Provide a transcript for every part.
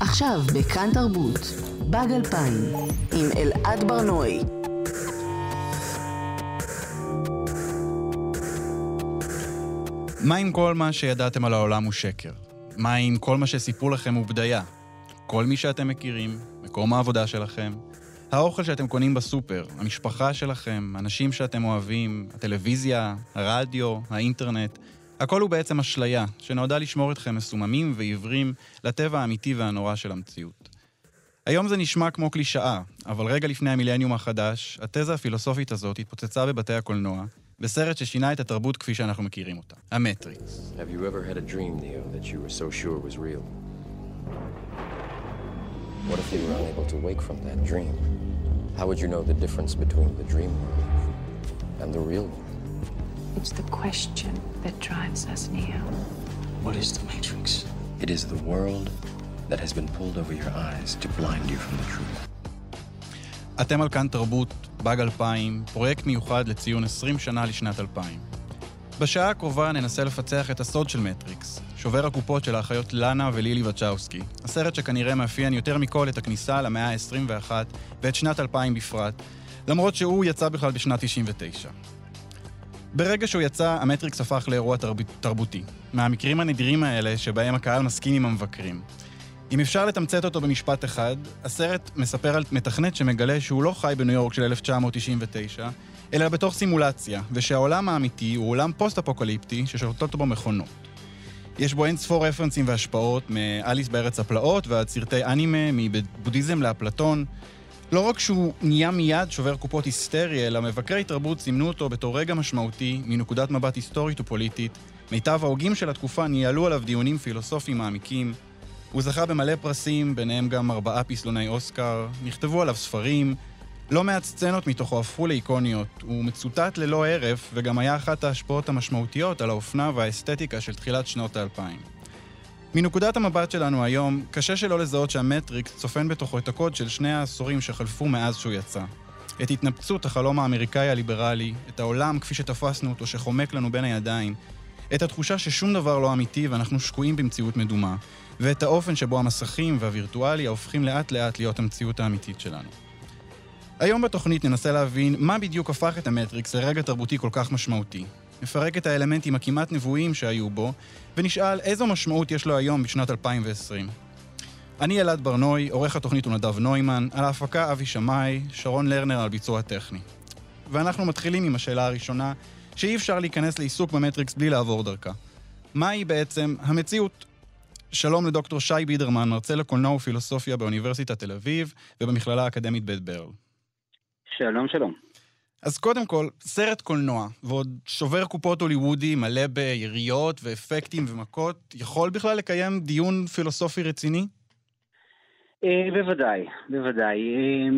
עכשיו בכאן תרבות, באג 2000, עם אלעד ברנועי. מה אם כל מה שידעתם על העולם הוא שקר? מה אם כל מה שסיפרו לכם הוא בדיה? כל מי שאתם מכירים, מקום העבודה שלכם, האוכל שאתם קונים בסופר, המשפחה שלכם, אנשים שאתם אוהבים, הטלוויזיה, הרדיו, האינטרנט, הכל הוא בעצם אשליה, שנועדה לשמור אתכם מסוממים ועיוורים לטבע האמיתי והנורא של המציאות. היום זה נשמע כמו קלישאה, אבל רגע לפני המילניום החדש, התזה הפילוסופית הזאת התפוצצה בבתי הקולנוע, בסרט ששינה את התרבות כפי שאנחנו מכירים אותה, המטריקס. What if you were unable to wake from that dream? How would you know the difference between and the real world? It's the question that drives us, Neo. What is the Matrix? It is the world that has been pulled over your eyes to blind you from the truth. אתם על כאן תרבות, באג 2000, פרויקט מיוחד לציון 20 שנה לשנת 2000. בשעה הקרובה ננסה לפצח את הסוד של מטריקס, שובר הקופות של האחיות לאנה ולילי וצ'אוסקי, הסרט שכנראה מאפיין יותר מכל את הכניסה למאה ה-21 ואת שנת 2000 בפרט, למרות שהוא יצא בכלל בשנת 99. ברגע שהוא יצא, המטריקס הפך לאירוע תרב... תרבותי, מהמקרים הנדירים האלה שבהם הקהל מסכים עם המבקרים. אם אפשר לתמצת אותו במשפט אחד, הסרט מספר על מתכנת שמגלה שהוא לא חי בניו יורק של 1999, אלא בתוך סימולציה, ושהעולם האמיתי הוא עולם פוסט-אפוקליפטי ששולטות בו מכונות. יש בו אין ספור רפרנסים והשפעות, מאליס בארץ הפלאות ועד סרטי אנימה, מבודהיזם לאפלטון. לא רק שהוא נהיה מיד שובר קופות היסטרי, אלא מבקרי תרבות סימנו אותו בתור רגע משמעותי מנקודת מבט היסטורית ופוליטית. מיטב ההוגים של התקופה ניהלו עליו דיונים פילוסופיים מעמיקים. הוא זכה במלא פרסים, ביניהם גם ארבעה פסלוני אוסקר, נכתבו עליו ספרים, לא מעט סצנות מתוכו הפכו לאיקוניות. הוא מצוטט ללא הרף, וגם היה אחת ההשפעות המשמעותיות על האופנה והאסתטיקה של תחילת שנות האלפיים. מנקודת המבט שלנו היום, קשה שלא לזהות שהמטריקס צופן בתוכו את הקוד של שני העשורים שחלפו מאז שהוא יצא. את התנפצות החלום האמריקאי הליברלי, את העולם כפי שתפסנו אותו שחומק לנו בין הידיים, את התחושה ששום דבר לא אמיתי ואנחנו שקועים במציאות מדומה, ואת האופן שבו המסכים והווירטואליה הופכים לאט לאט להיות המציאות האמיתית שלנו. היום בתוכנית ננסה להבין מה בדיוק הפך את המטריקס לרגע תרבותי כל כך משמעותי. נפרק את האלמנטים הכמעט נבואיים שהיו בו, ונשאל איזו משמעות יש לו היום בשנת 2020. אני אלעד ברנוי, עורך התוכנית הוא נדב נוימן, על ההפקה אבי שמאי, שרון לרנר על ביצוע טכני. ואנחנו מתחילים עם השאלה הראשונה, שאי אפשר להיכנס לעיסוק במטריקס בלי לעבור דרכה. מהי בעצם המציאות? שלום לדוקטור שי בידרמן, מרצה לקולנוע ופילוסופיה באוניברסיטת תל אביב ובמכללה האקדמית בית ברל. שלום, שלום. אז קודם כל, סרט קולנוע, ועוד שובר קופות הוליוודי מלא ביריות ואפקטים ומכות, יכול בכלל לקיים דיון פילוסופי רציני? אה, בוודאי, בוודאי. אה,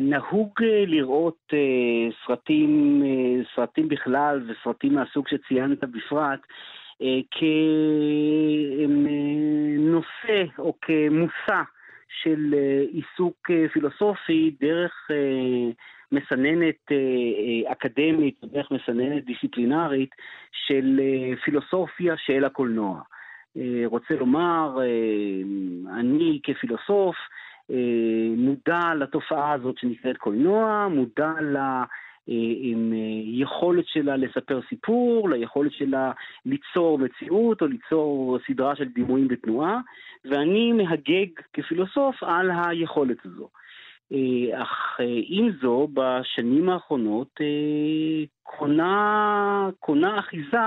נהוג אה, לראות סרטים, סרטים בכלל וסרטים מהסוג שציינת בפרט, כנושא או כמושא של עיסוק פילוסופי דרך מסננת אקדמית, דרך מסננת דיסציפלינרית של פילוסופיה של הקולנוע. אה, רוצה לומר, אה, אני כפילוסוף אה, מודע לתופעה הזאת שנקראת קולנוע, מודע ל... עם יכולת שלה לספר סיפור, ליכולת שלה ליצור מציאות או ליצור סדרה של דימויים בתנועה, ואני מהגג כפילוסוף על היכולת הזו. אך עם זו, בשנים האחרונות קונה, קונה אחיזה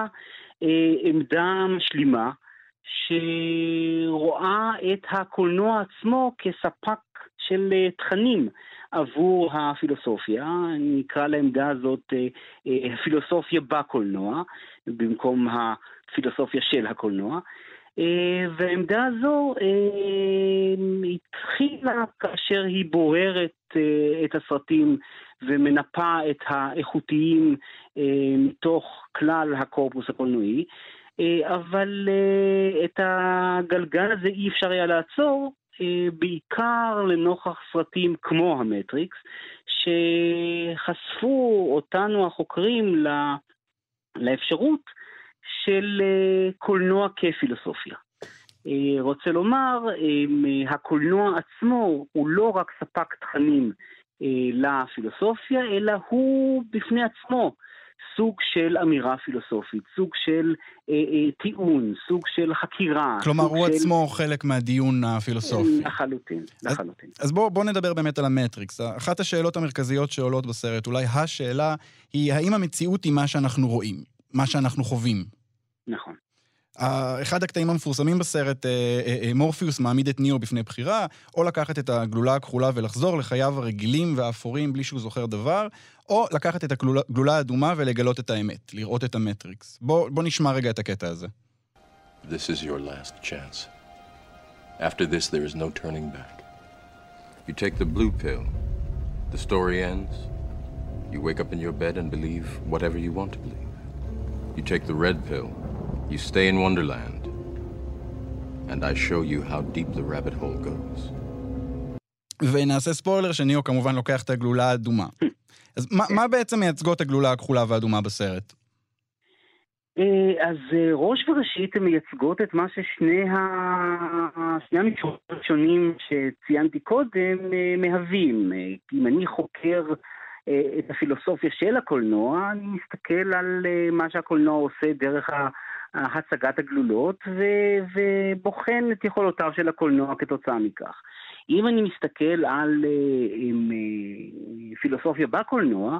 עמדה משלימה שרואה את הקולנוע עצמו כספק של אה, תכנים עבור הפילוסופיה, נקרא לעמדה הזאת אה, אה, הפילוסופיה בקולנוע, במקום הפילוסופיה של הקולנוע. והעמדה הזו התחילה כאשר היא בוררת את הסרטים ומנפה את האיכותיים מתוך כלל הקורפוס הקולנועי, אה, אבל אה, את הגלגל הזה אי אפשר היה לעצור, אה, בעיקר לנוכח סרטים כמו המטריקס, שחשפו אותנו החוקרים לאפשרות של קולנוע כפילוסופיה. אה, רוצה לומר, אה, הקולנוע עצמו הוא לא רק ספק תכנים אה, לפילוסופיה, אלא הוא בפני עצמו סוג של אמירה פילוסופית, סוג של אה, אה, טיעון, סוג של חקירה. כלומר, הוא של... עצמו חלק מהדיון הפילוסופי. לחלוטין, לחלוטין. אז, אז בואו בוא נדבר באמת על המטריקס. אחת השאלות המרכזיות שעולות בסרט, אולי השאלה, היא האם המציאות היא מה שאנחנו רואים, מה שאנחנו חווים. נכון. אחד הקטעים המפורסמים בסרט, אה, אה, אה, מורפיוס מעמיד את ניאו בפני בחירה, או לקחת את הגלולה הכחולה ולחזור לחייו הרגילים והאפורים בלי שהוא זוכר דבר, או לקחת את הגלולה האדומה ולגלות את האמת, לראות את המטריקס. בוא, בוא נשמע רגע את הקטע הזה. This is your last chance. After this there is no turning back. You take the blue pill, the story ends. You wake up in your bed and believe whatever you want to believe. You take the red pill, You stay in Wonderland, and I show you how deep the rabbit hole goes. ונעשה ספוילר שניאו כמובן לוקח את הגלולה האדומה. אז מה, בעצם מייצגות הגלולה הכחולה והאדומה בסרט? אה, אז אה, ראש וראשית הן מייצגות את מה ששני המישורים הראשונים שציינתי קודם אה, מהווים. אם אני חוקר את הפילוסופיה של הקולנוע, אני מסתכל על מה שהקולנוע עושה דרך ה... הצגת הגלולות ו- ובוחן את יכולותיו של הקולנוע כתוצאה מכך. אם אני מסתכל על עם, uh, פילוסופיה בקולנוע,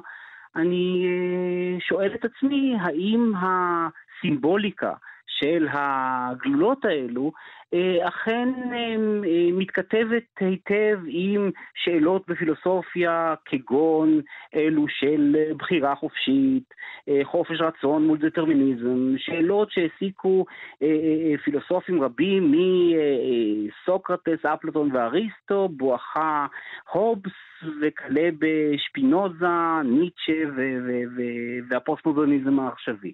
אני uh, שואל את עצמי האם הסימבוליקה של הגלולות האלו אה, אכן אה, אה, מתכתבת היטב עם שאלות בפילוסופיה כגון אלו של בחירה חופשית, חופש רצון מול דטרמיניזם, שאלות שהעסיקו פילוסופים רבים מסוקרטס, אפלטון ואריסטו, בואכה הובס וכלה בשפינוזה, ניטשה והפוסט-מודרניזם העכשווי.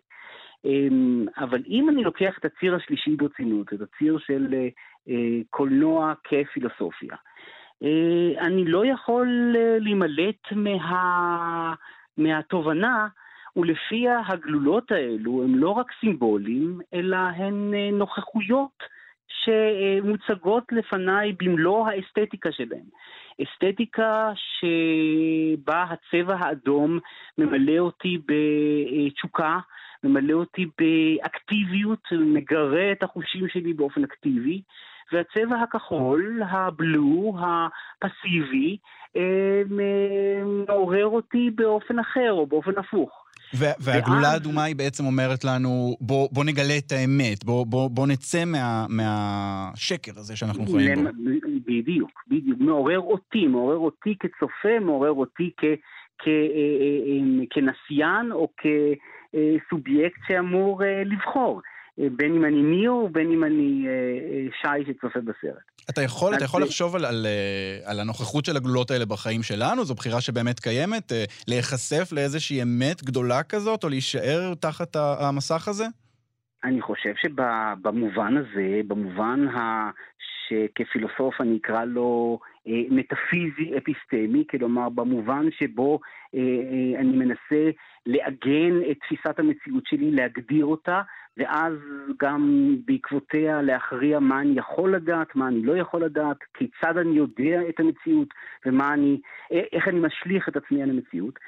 אמ, אבל אם אני לוקח את הציר השלישי ברצינות, את הציר של אה, אה, קולנוע כפילוסופיה, אה, אני לא יכול להימלט מה... מהתובנה ולפיה הגלולות האלו הם לא רק סימבולים, אלא הן נוכחויות שמוצגות לפניי במלוא האסתטיקה שלהן. אסתטיקה שבה הצבע האדום ממלא אותי בתשוקה, ממלא אותי באקטיביות, מגרה את החושים שלי באופן אקטיבי, והצבע הכחול, הבלו, הפסיבי, אה, מעורר אותי באופן אחר או באופן הפוך. והגלולה האדומה היא בעצם אומרת לנו, בוא, בוא נגלה את האמת, בוא, בוא, בוא נצא מה, מהשקר הזה שאנחנו חיים בו. בדיוק, בדיוק. מעורר אותי, מעורר אותי כצופה, מעורר אותי כ, כ, אה, אה, כנסיין או כ... אה, סובייקט שאמור אה, לבחור. אה, בין אם אני ניאו ובין אם אני שי שצופה בסרט. אתה יכול, אתה יכול לחשוב על, על, על הנוכחות של הגלולות האלה בחיים שלנו? זו בחירה שבאמת קיימת? להיחשף לאיזושהי אמת גדולה כזאת, או להישאר תחת המסך הזה? אני חושב שבמובן הזה, במובן ה... שכפילוסוף אני אקרא לו אה, מטאפיזי אפיסטמי, כלומר במובן שבו אה, אה, אני מנסה לעגן את תפיסת המציאות שלי, להגדיר אותה, ואז גם בעקבותיה להכריע מה אני יכול לדעת, מה אני לא יכול לדעת, כיצד אני יודע את המציאות ומה אני, איך אני משליך את עצמי על המציאות.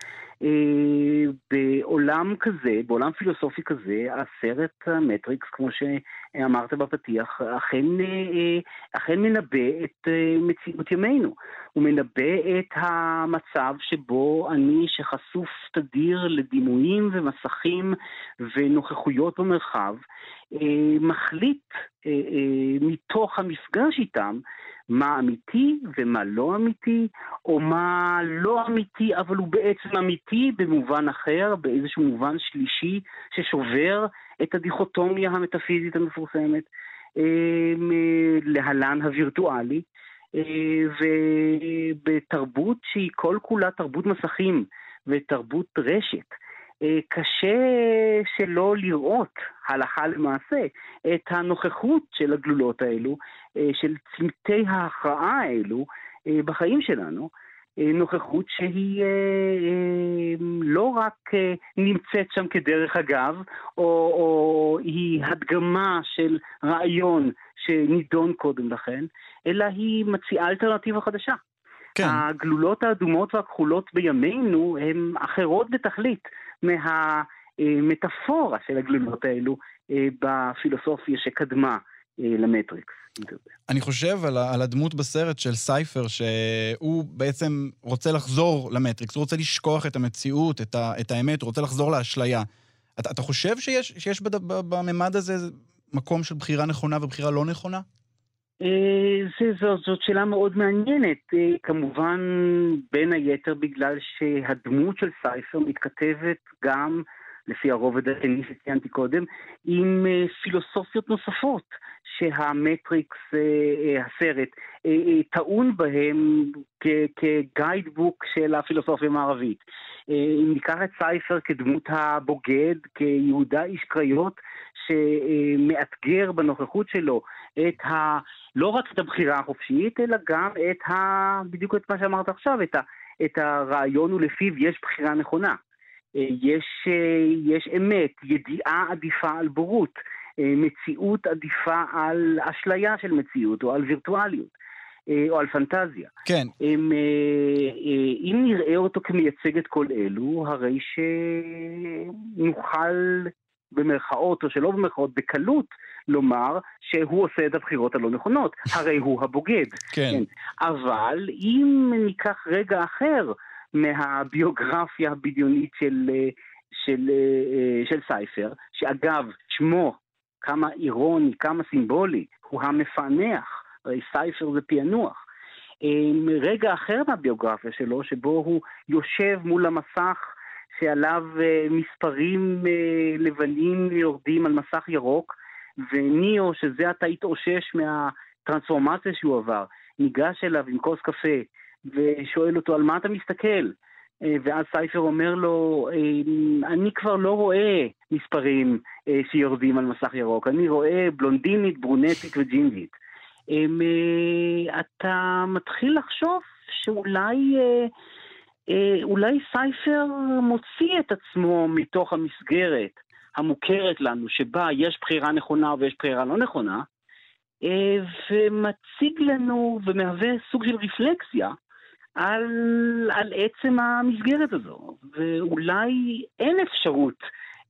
אה, בעולם כזה, בעולם פילוסופי כזה, הסרט המטריקס, כמו שאמרת בפתיח, אכן, אה, אכן מנבא את אה, מציאות ימינו. הוא מנבא את המצב שבו אני, שחשוף תדיר לדימויים ומסכים ונוכחויות במרחב, מחליט מתוך המפגש איתם מה אמיתי ומה לא אמיתי, או מה לא אמיתי אבל הוא בעצם אמיתי במובן אחר, באיזשהו מובן שלישי ששובר את הדיכוטומיה המטאפיזית המפורסמת, אה, להלן הווירטואלי, אה, ובתרבות שהיא כל כולה תרבות מסכים ותרבות רשת. אה, קשה שלא לראות הלכה למעשה את הנוכחות של הגלולות האלו, אה, של צמתי ההכרעה האלו אה, בחיים שלנו. נוכחות שהיא לא רק נמצאת שם כדרך אגב, או, או היא הדגמה של רעיון שנידון קודם לכן, אלא היא מציעה אלטרנטיבה חדשה. כן. הגלולות האדומות והכחולות בימינו הן אחרות בתכלית מהמטאפורה של הגלולות האלו בפילוסופיה שקדמה למטריקס. אני חושב על, על הדמות בסרט של סייפר, שהוא בעצם רוצה לחזור למטריקס, הוא רוצה לשכוח את המציאות, את, ה, את האמת, הוא רוצה לחזור לאשליה. אתה, אתה חושב שיש, שיש בממד הזה מקום של בחירה נכונה ובחירה לא נכונה? אה, זה, זאת, זאת שאלה מאוד מעניינת, אה, כמובן בין היתר בגלל שהדמות של סייפר מתכתבת גם לפי הרובד השני שציינתי קודם, עם אה, פילוסופיות נוספות שהמטריקס, אה, אה, הסרט, טעון בהם כגיידבוק של הפילוסופיה המערבית. אם ניקח את סייפר כדמות הבוגד, כיהודה איש קריות, שמאתגר בנוכחות שלו את ה... לא רק את הבחירה החופשית, אלא גם את ה... בדיוק את מה שאמרת עכשיו, את, ה... את הרעיון ולפיו יש בחירה נכונה. אה, יש, אה, יש אמת, ידיעה עדיפה על בורות, אה, מציאות עדיפה על אשליה של מציאות או על וירטואליות. או על פנטזיה. כן. אם, אם נראה אותו כמייצג את כל אלו, הרי שנוכל במרכאות או שלא במרכאות, בקלות, לומר שהוא עושה את הבחירות הלא נכונות. הרי הוא הבוגד. כן. כן. אבל אם ניקח רגע אחר, מהביוגרפיה הבדיונית של, אה, של, אה, של סייפר, שאגב, שמו, כמה אירוני, כמה סימבולי, הוא המפענח, הרי סייפר זה פענוח. רגע אחר מהביוגרפיה שלו, שבו הוא יושב מול המסך שעליו אה, מספרים לבנים יורדים על מסך ירוק, וניאו, שזה עתה התאושש מהטרנספורמציה שהוא עבר, ניגש אליו עם כוס קפה, ושואל אותו על מה אתה מסתכל? אה, ואז סייפר אומר לו, אה, אני כבר לא רואה מספרים אה, שיורדים על מסך ירוק, אני רואה בלונדינית, ברונטית וג'ינג'ית. אתה מתחיל לחשוב שאולי אולי סייפר מוציא את עצמו מתוך המסגרת המוכרת לנו, שבה יש בחירה נכונה ויש בחירה לא נכונה, ומציג לנו ומהווה סוג של רפלקסיה על, על עצם המסגרת הזו, ואולי אין אפשרות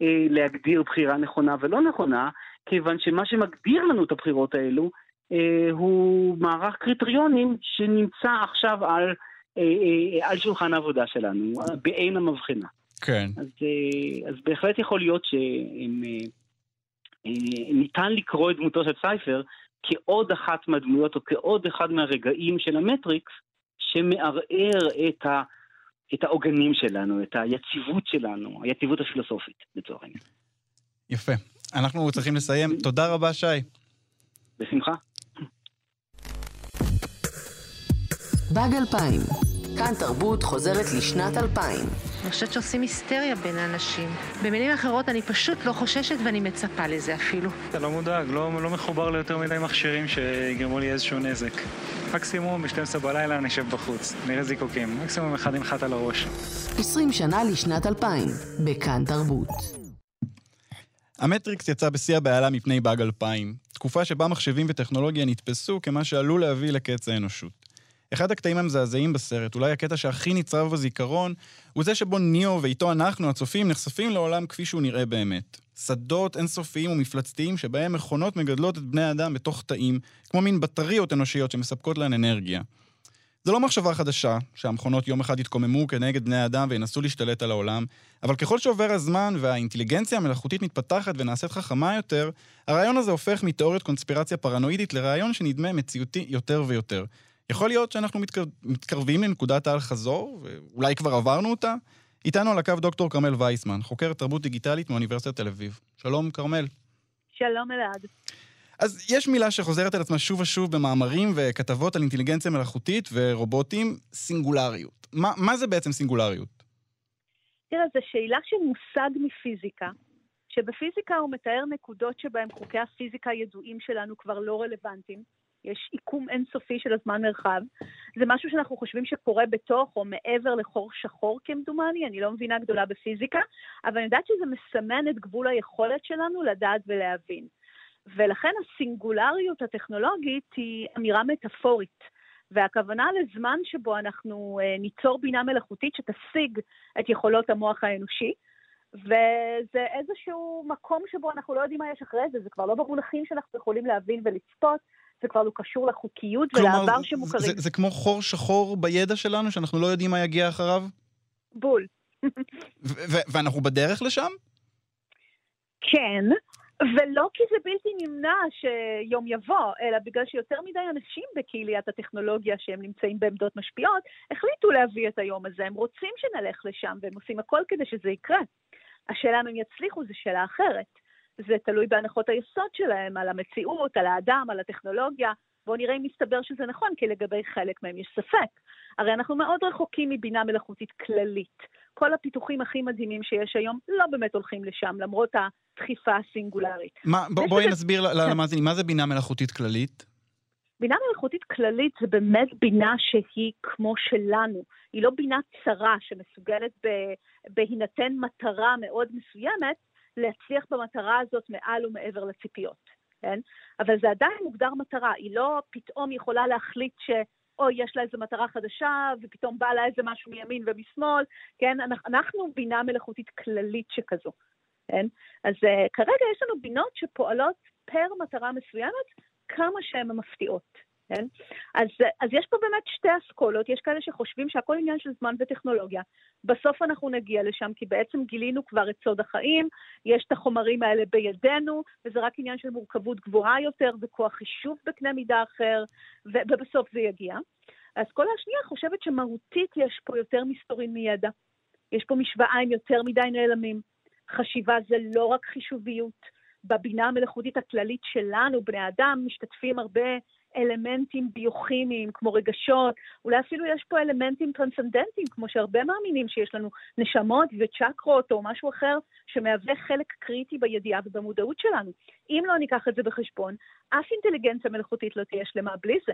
אה, להגדיר בחירה נכונה ולא נכונה, כיוון שמה שמגדיר לנו את הבחירות האלו אה, הוא מערך קריטריונים שנמצא עכשיו על, אה, אה, על שולחן העבודה שלנו, בעין המבחנה. כן. אז, אה, אז בהחלט יכול להיות שניתן אה, אה, לקרוא את דמותו של סייפר כעוד אחת מהדמויות או כעוד אחד מהרגעים של המטריקס שמערער את, ה, את העוגנים שלנו, את היציבות שלנו, היציבות הפילוסופית, לצורך העניין. יפה. אנחנו צריכים לסיים. תודה רבה, שי. בשמחה. באג 2000, כאן תרבות חוזרת לשנת 2000. אני חושבת שעושים היסטריה בין האנשים. במילים אחרות, אני פשוט לא חוששת ואני מצפה לזה אפילו. אתה לא מודאג, לא, לא מחובר ליותר מדי מכשירים שיגרמו לי איזשהו נזק. מקסימום ב-12 בלילה נשב בחוץ, נראה זיקוקים. מקסימום אחד ינחת על הראש. 20 שנה לשנת 2000, בכאן תרבות. המטריקס יצא בשיא הבהלה מפני באג 2000, תקופה שבה מחשבים וטכנולוגיה נתפסו כמה שעלול להביא לקץ האנושות. אחד הקטעים המזעזעים בסרט, אולי הקטע שהכי נצרב בזיכרון, הוא זה שבו ניאו ואיתו אנחנו, הצופים, נחשפים לעולם כפי שהוא נראה באמת. שדות אינסופיים ומפלצתיים שבהם מכונות מגדלות את בני האדם בתוך תאים, כמו מין בטריות אנושיות שמספקות להן אנרגיה. זו לא מחשבה חדשה, שהמכונות יום אחד יתקוממו כנגד בני האדם וינסו להשתלט על העולם, אבל ככל שעובר הזמן והאינטליגנציה המלאכותית מתפתחת ונעשית חכמה יותר, הרעיון הזה הופך מתיאוריית קונספירציה פרנואידית לרעיון שנדמה מציאותי יותר ויותר. יכול להיות שאנחנו מתקר... מתקרבים לנקודת האל-חזור, ואולי כבר עברנו אותה? איתנו על הקו דוקטור כרמל וייסמן, חוקרת תרבות דיגיטלית מאוניברסיטת תל אביב. שלום, כרמל. שלום, אלעד. אז יש מילה שחוזרת על עצמה שוב ושוב במאמרים וכתבות על אינטליגנציה מלאכותית ורובוטים, סינגולריות. מה, מה זה בעצם סינגולריות? תראה, זו שאלה של מושג מפיזיקה, שבפיזיקה הוא מתאר נקודות שבהן חוקי הפיזיקה הידועים שלנו כבר לא רלוונטיים. יש עיקום אינסופי של הזמן מרחב. זה משהו שאנחנו חושבים שקורה בתוך או מעבר לחור שחור כמדומני, אני לא מבינה גדולה בפיזיקה, אבל אני יודעת שזה מסמן את גבול היכולת שלנו לדעת ולהבין. ולכן הסינגולריות הטכנולוגית היא אמירה מטאפורית. והכוונה לזמן שבו אנחנו uh, ניצור בינה מלאכותית שתשיג את יכולות המוח האנושי, וזה איזשהו מקום שבו אנחנו לא יודעים מה יש אחרי זה, זה כבר לא במונחים שאנחנו יכולים להבין ולצפות, זה כבר לא קשור לחוקיות ולעבר שמוכרים. זה, זה כמו חור שחור בידע שלנו, שאנחנו לא יודעים מה יגיע אחריו? בול. ואנחנו בדרך לשם? כן, ולא כי זה בלתי נמנע שיום יבוא, אלא בגלל שיותר מדי אנשים בקהיליית הטכנולוגיה שהם נמצאים בעמדות משפיעות, החליטו להביא את היום הזה. הם רוצים שנלך לשם, והם עושים הכל כדי שזה יקרה. השאלה אם הם יצליחו זו שאלה אחרת. זה תלוי בהנחות היסוד שלהם, על המציאות, על האדם, על הטכנולוגיה. בואו נראה אם מסתבר שזה נכון, כי לגבי חלק מהם יש ספק. הרי אנחנו מאוד רחוקים מבינה מלאכותית כללית. כל הפיתוחים הכי מדהימים שיש היום לא באמת הולכים לשם, למרות הדחיפה הסינגולרית. מה, בוא, בואי נסביר למאזינים, מה זה בינה מלאכותית כללית? בינה מלאכותית כללית זה באמת בינה שהיא כמו שלנו. היא לא בינה צרה שמסוגלת בהינתן מטרה מאוד מסוימת, להצליח במטרה הזאת מעל ומעבר לציפיות, כן? אבל זה עדיין מוגדר מטרה, היא לא פתאום יכולה להחליט ש... או יש לה איזו מטרה חדשה, ופתאום בא לה איזה משהו מימין ומשמאל, כן? אנחנו בינה מלאכותית כללית שכזו, כן? אז uh, כרגע יש לנו בינות שפועלות פר מטרה מסוימת, כמה שהן מפתיעות. כן? אז, אז יש פה באמת שתי אסכולות, יש כאלה שחושבים שהכל עניין של זמן וטכנולוגיה. בסוף אנחנו נגיע לשם, כי בעצם גילינו כבר את סוד החיים, יש את החומרים האלה בידינו, וזה רק עניין של מורכבות גבוהה יותר וכוח חישוב בקנה מידה אחר, ובסוף זה יגיע. האסכולה השנייה חושבת שמהותית יש פה יותר מסתורין מידע. יש פה משוואה עם יותר מדי נעלמים. חשיבה זה לא רק חישוביות. בבינה המלאכותית הכללית שלנו, בני אדם, משתתפים הרבה אלמנטים ביוכימיים, כמו רגשות, אולי אפילו יש פה אלמנטים טרנסצנדנטיים, כמו שהרבה מאמינים שיש לנו נשמות וצ'קרות או משהו אחר שמהווה חלק קריטי בידיעה ובמודעות שלנו. אם לא ניקח את זה בחשבון, אף אינטליגנציה מלאכותית לא תהיה שלמה בלי זה.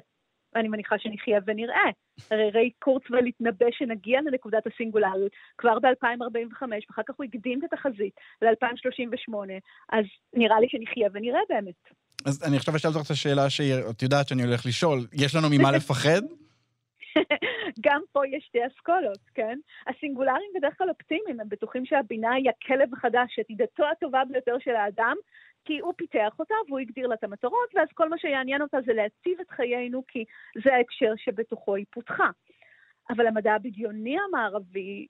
ואני מניחה שנחיה ונראה. הרי ריי קורצוול התנבא שנגיע לנקודת הסינגולריות כבר ב-2045, ואחר כך הוא הקדים את התחזית ל-2038, אז נראה לי שנחיה ונראה באמת. אז אני עכשיו אשאל אותך את השאלה שאת יודעת שאני הולך לשאול, יש לנו ממה לפחד? גם פה יש שתי אסכולות, כן? הסינגולרים בדרך כלל אופטימיים, הם בטוחים שהבינה היא הכלב החדש, ידידתו הטובה ביותר של האדם, כי הוא פיתח אותה והוא הגדיר לה את המטרות, ואז כל מה שיעניין אותה זה להציב את חיינו, כי זה ההקשר שבתוכו היא פותחה. אבל המדע הבדיוני המערבי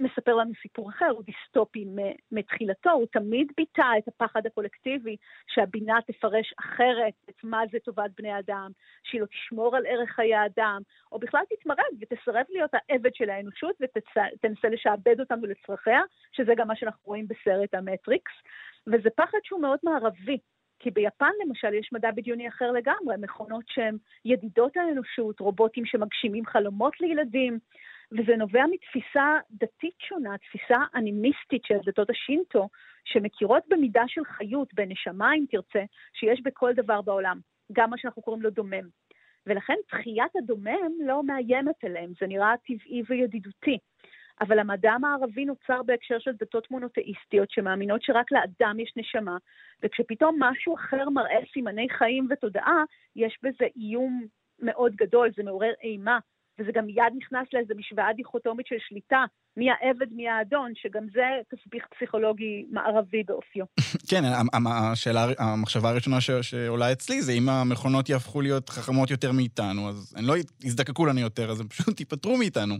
מספר לנו סיפור אחר, הוא דיסטופי מתחילתו, הוא תמיד ביטא את הפחד הקולקטיבי שהבינה תפרש אחרת את מה זה טובת בני אדם, שהיא לא תשמור על ערך חיי האדם, או בכלל תתמרד ותסרב להיות העבד של האנושות ותנסה לשעבד אותנו לצרכיה, שזה גם מה שאנחנו רואים בסרט המטריקס. וזה פחד שהוא מאוד מערבי, כי ביפן למשל יש מדע בדיוני אחר לגמרי, מכונות שהן ידידות האנושות, רובוטים שמגשימים חלומות לילדים, וזה נובע מתפיסה דתית שונה, תפיסה אנימיסטית של דתות השינטו, שמכירות במידה של חיות, בנשמה אם תרצה, שיש בכל דבר בעולם, גם מה שאנחנו קוראים לו דומם. ולכן תחיית הדומם לא מאיימת עליהם, זה נראה טבעי וידידותי. אבל המדע המערבי נוצר בהקשר של דתות מונותאיסטיות שמאמינות שרק לאדם יש נשמה, וכשפתאום משהו אחר מראה סימני חיים ותודעה, יש בזה איום מאוד גדול, זה מעורר אימה, וזה גם מיד נכנס לאיזו משוואה דיכוטומית של שליטה, מי העבד, מי האדון, שגם זה תסביך פסיכולוגי מערבי באופיו. כן, השאלה, המחשבה הראשונה ש, שעולה אצלי זה אם המכונות יהפכו להיות חכמות יותר מאיתנו, אז הן לא יזדקקו לנו יותר, אז הן פשוט ייפטרו מאיתנו.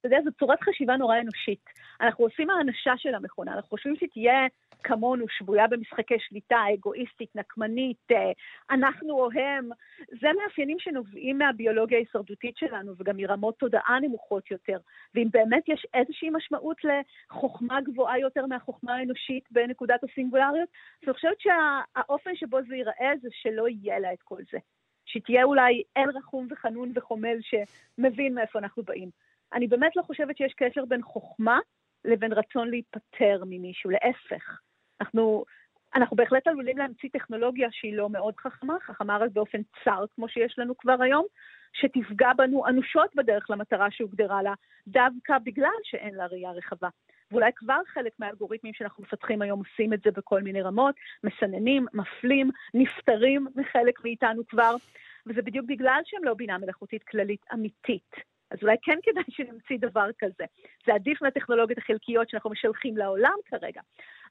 אתה יודע, זו צורת חשיבה נורא אנושית. אנחנו עושים האנשה של המכונה, אנחנו חושבים שהיא תהיה כמונו, שבויה במשחקי שליטה, אגואיסטית, נקמנית, אה, אנחנו או הם. זה מאפיינים שנובעים מהביולוגיה ההישרדותית שלנו, וגם מרמות תודעה נמוכות יותר. ואם באמת יש איזושהי משמעות לחוכמה גבוהה יותר מהחוכמה האנושית בנקודת הסינגולריות, אז אני חושבת שהאופן שבו זה ייראה זה שלא יהיה לה את כל זה. שתהיה אולי אל רחום וחנון וחומל שמבין מאיפה אנחנו באים. אני באמת לא חושבת שיש קשר בין חוכמה לבין רצון להיפטר ממישהו, להפך. אנחנו, אנחנו בהחלט עלולים להמציא טכנולוגיה שהיא לא מאוד חכמה, חכמה רק באופן צר, כמו שיש לנו כבר היום, שתפגע בנו אנושות בדרך למטרה שהוגדרה לה, דווקא בגלל שאין לה ראייה רחבה. ואולי כבר חלק מהאלגוריתמים שאנחנו מפתחים היום עושים את זה בכל מיני רמות, מסננים, מפלים, נפטרים מחלק מאיתנו כבר, וזה בדיוק בגלל שהם לא בינה מלאכותית כללית אמיתית. אז אולי כן כדאי שנמציא דבר כזה. זה עדיף מהטכנולוגיות החלקיות שאנחנו משלחים לעולם כרגע.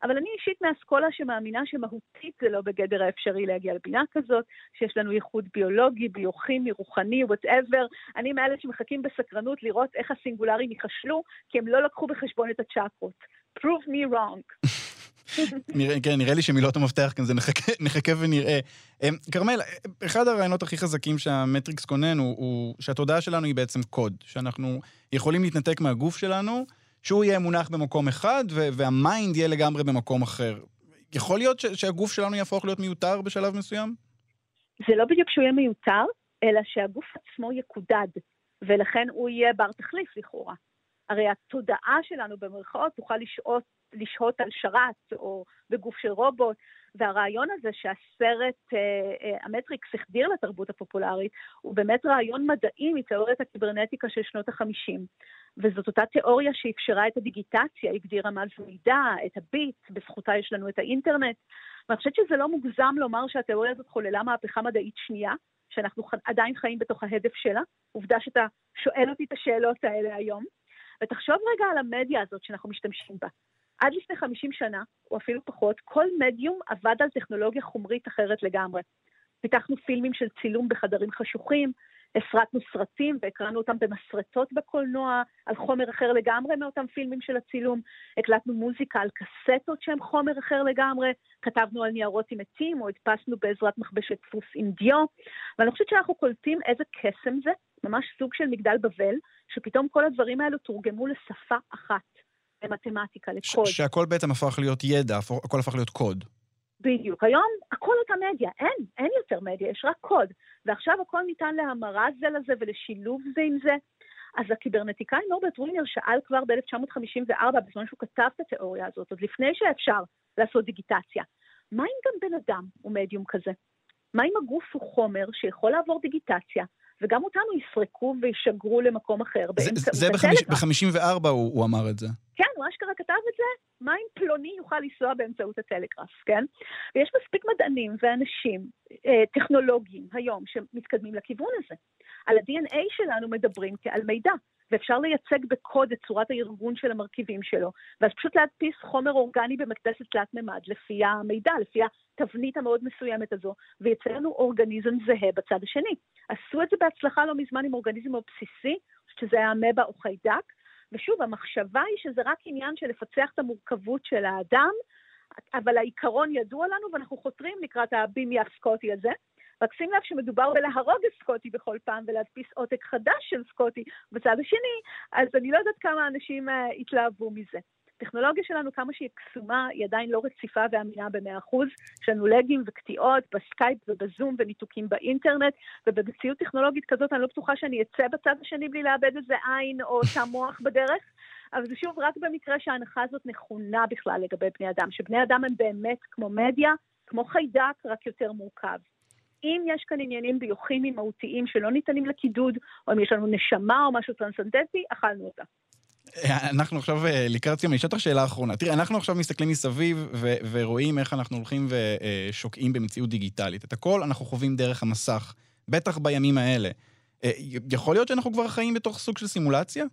אבל אני אישית מהאסכולה שמאמינה שמהותית זה לא בגדר האפשרי להגיע לבינה כזאת, שיש לנו ייחוד ביולוגי, ביוכימי, רוחני, וואטאבר. אני מאלה שמחכים בסקרנות לראות איך הסינגולרים ייכשלו, כי הם לא לקחו בחשבון את הצ'קרות. prove me wrong. נראה, כן, נראה לי שמילות המפתח כאן זה נחכה, נחכה ונראה. אמ, כרמל, אחד הרעיונות הכי חזקים שהמטריקס כונן הוא, הוא שהתודעה שלנו היא בעצם קוד, שאנחנו יכולים להתנתק מהגוף שלנו, שהוא יהיה מונח במקום אחד וה mind יהיה לגמרי במקום אחר. יכול להיות ש- שהגוף שלנו יהפוך להיות מיותר בשלב מסוים? זה לא בדיוק שהוא יהיה מיותר, אלא שהגוף עצמו יקודד, ולכן הוא יהיה בר תחליף לכאורה. הרי התודעה שלנו במרכאות תוכל לשהות, לשהות על שרת או בגוף של רובוט, והרעיון הזה שהסרט אה, אה, המטריקס החדיר לתרבות הפופולרית, הוא באמת רעיון מדעי מתיאוריית הקיברנטיקה של שנות החמישים. וזאת אותה תיאוריה שאפשרה את הדיגיטציה, הגדירה מה זה מידע, את הביט, בזכותה יש לנו את האינטרנט. ואני חושבת שזה לא מוגזם לומר שהתיאוריה הזאת חוללה מהפכה מדעית שנייה, שאנחנו עדיין חיים בתוך ההדף שלה. עובדה שאתה שואל אותי את השאלות האלה היום. ותחשוב רגע על המדיה הזאת שאנחנו משתמשים בה. עד לפני 50 שנה, או אפילו פחות, כל מדיום עבד על טכנולוגיה חומרית אחרת לגמרי. פיתחנו פילמים של צילום בחדרים חשוכים, הפרטנו סרטים והקרנו אותם במסרטות בקולנוע, על חומר אחר לגמרי מאותם פילמים של הצילום, הקלטנו מוזיקה על קסטות שהם חומר אחר לגמרי, כתבנו על ניירות עם עטים, או הדפסנו בעזרת מכבשת דפוס עם דיו, ואני חושבת שאנחנו קולטים איזה קסם זה, ממש סוג של מגדל בבל, שפתאום כל הדברים האלו תורגמו לשפה אחת, למתמטיקה, לקוד. שהכל בעצם הפך להיות ידע, הכל הפך להיות קוד. בדיוק. היום הכל אותה מדיה, אין, אין יותר מדיה, יש רק קוד. ועכשיו הכל ניתן להמרה זה לזה ולשילוב זה עם זה. אז הקיברנטיקאי נורברט ווינר שאל כבר ב-1954, בזמן שהוא כתב את התיאוריה הזאת, עוד לפני שאפשר לעשות דיגיטציה, מה אם גם בן אדם הוא מדיום כזה? מה אם הגוף הוא חומר שיכול לעבור דיגיטציה, וגם אותנו יסרקו וישגרו למקום אחר באמצעות הטלגרף. זה ב-54 הוא, הוא אמר את זה. כן, הוא אשכרה כתב את זה, מה אם פלוני יוכל לנסוע באמצעות הטלגרף, כן? ויש מספיק מדענים ואנשים אה, טכנולוגיים היום שמתקדמים לכיוון הזה. על ה-DNA שלנו מדברים כעל מידע, ואפשר לייצג בקוד את צורת הארגון של המרכיבים שלו, ואז פשוט להדפיס חומר אורגני במקדסת תלת מימד לפי המידע, לפי התבנית המאוד מסוימת הזו, ויצא לנו אורגניזם זהה בצד השני. עשו את זה בהצלחה לא מזמן עם אורגניזם מאוד בסיסי, שזה היה אמבה או חיידק, ושוב, המחשבה היא שזה רק עניין של לפצח את המורכבות של האדם, אבל העיקרון ידוע לנו ואנחנו חותרים לקראת הבימי הסקוטי הזה. רק שים לב שמדובר בלהרוג את סקוטי בכל פעם ולהדפיס עותק חדש של סקוטי בצד השני, אז אני לא יודעת כמה אנשים uh, התלהבו מזה. הטכנולוגיה שלנו, כמה שהיא קסומה, היא עדיין לא רציפה ואמינה ב-100%. יש לנו לגים וקטיעות בסקייפ ובזום וניתוקים באינטרנט, ובמציאות טכנולוגית כזאת אני לא בטוחה שאני אצא בצד השני בלי לאבד איזה עין או תא מוח בדרך. אבל זה שוב רק במקרה שההנחה הזאת נכונה בכלל לגבי בני אדם, שבני אדם הם באמת כמו מדיה, כמו חיידק, רק יותר מורכב. אם יש כאן עניינים ביוכימיים מהותיים שלא ניתנים לקידוד, או אם יש לנו נשמה או משהו טרנסנדנטי, אכלנו אותה. אנחנו עכשיו אה, לקראת סיום, אני אשאל אותך שאלה אחרונה. תראי, אנחנו עכשיו מסתכלים מסביב ו- ורואים איך אנחנו הולכים ושוקעים במציאות דיגיטלית. את הכל אנחנו חווים דרך המסך, בטח בימים האלה. אה, יכול להיות שאנחנו כבר חיים בתוך סוג של סימולציה?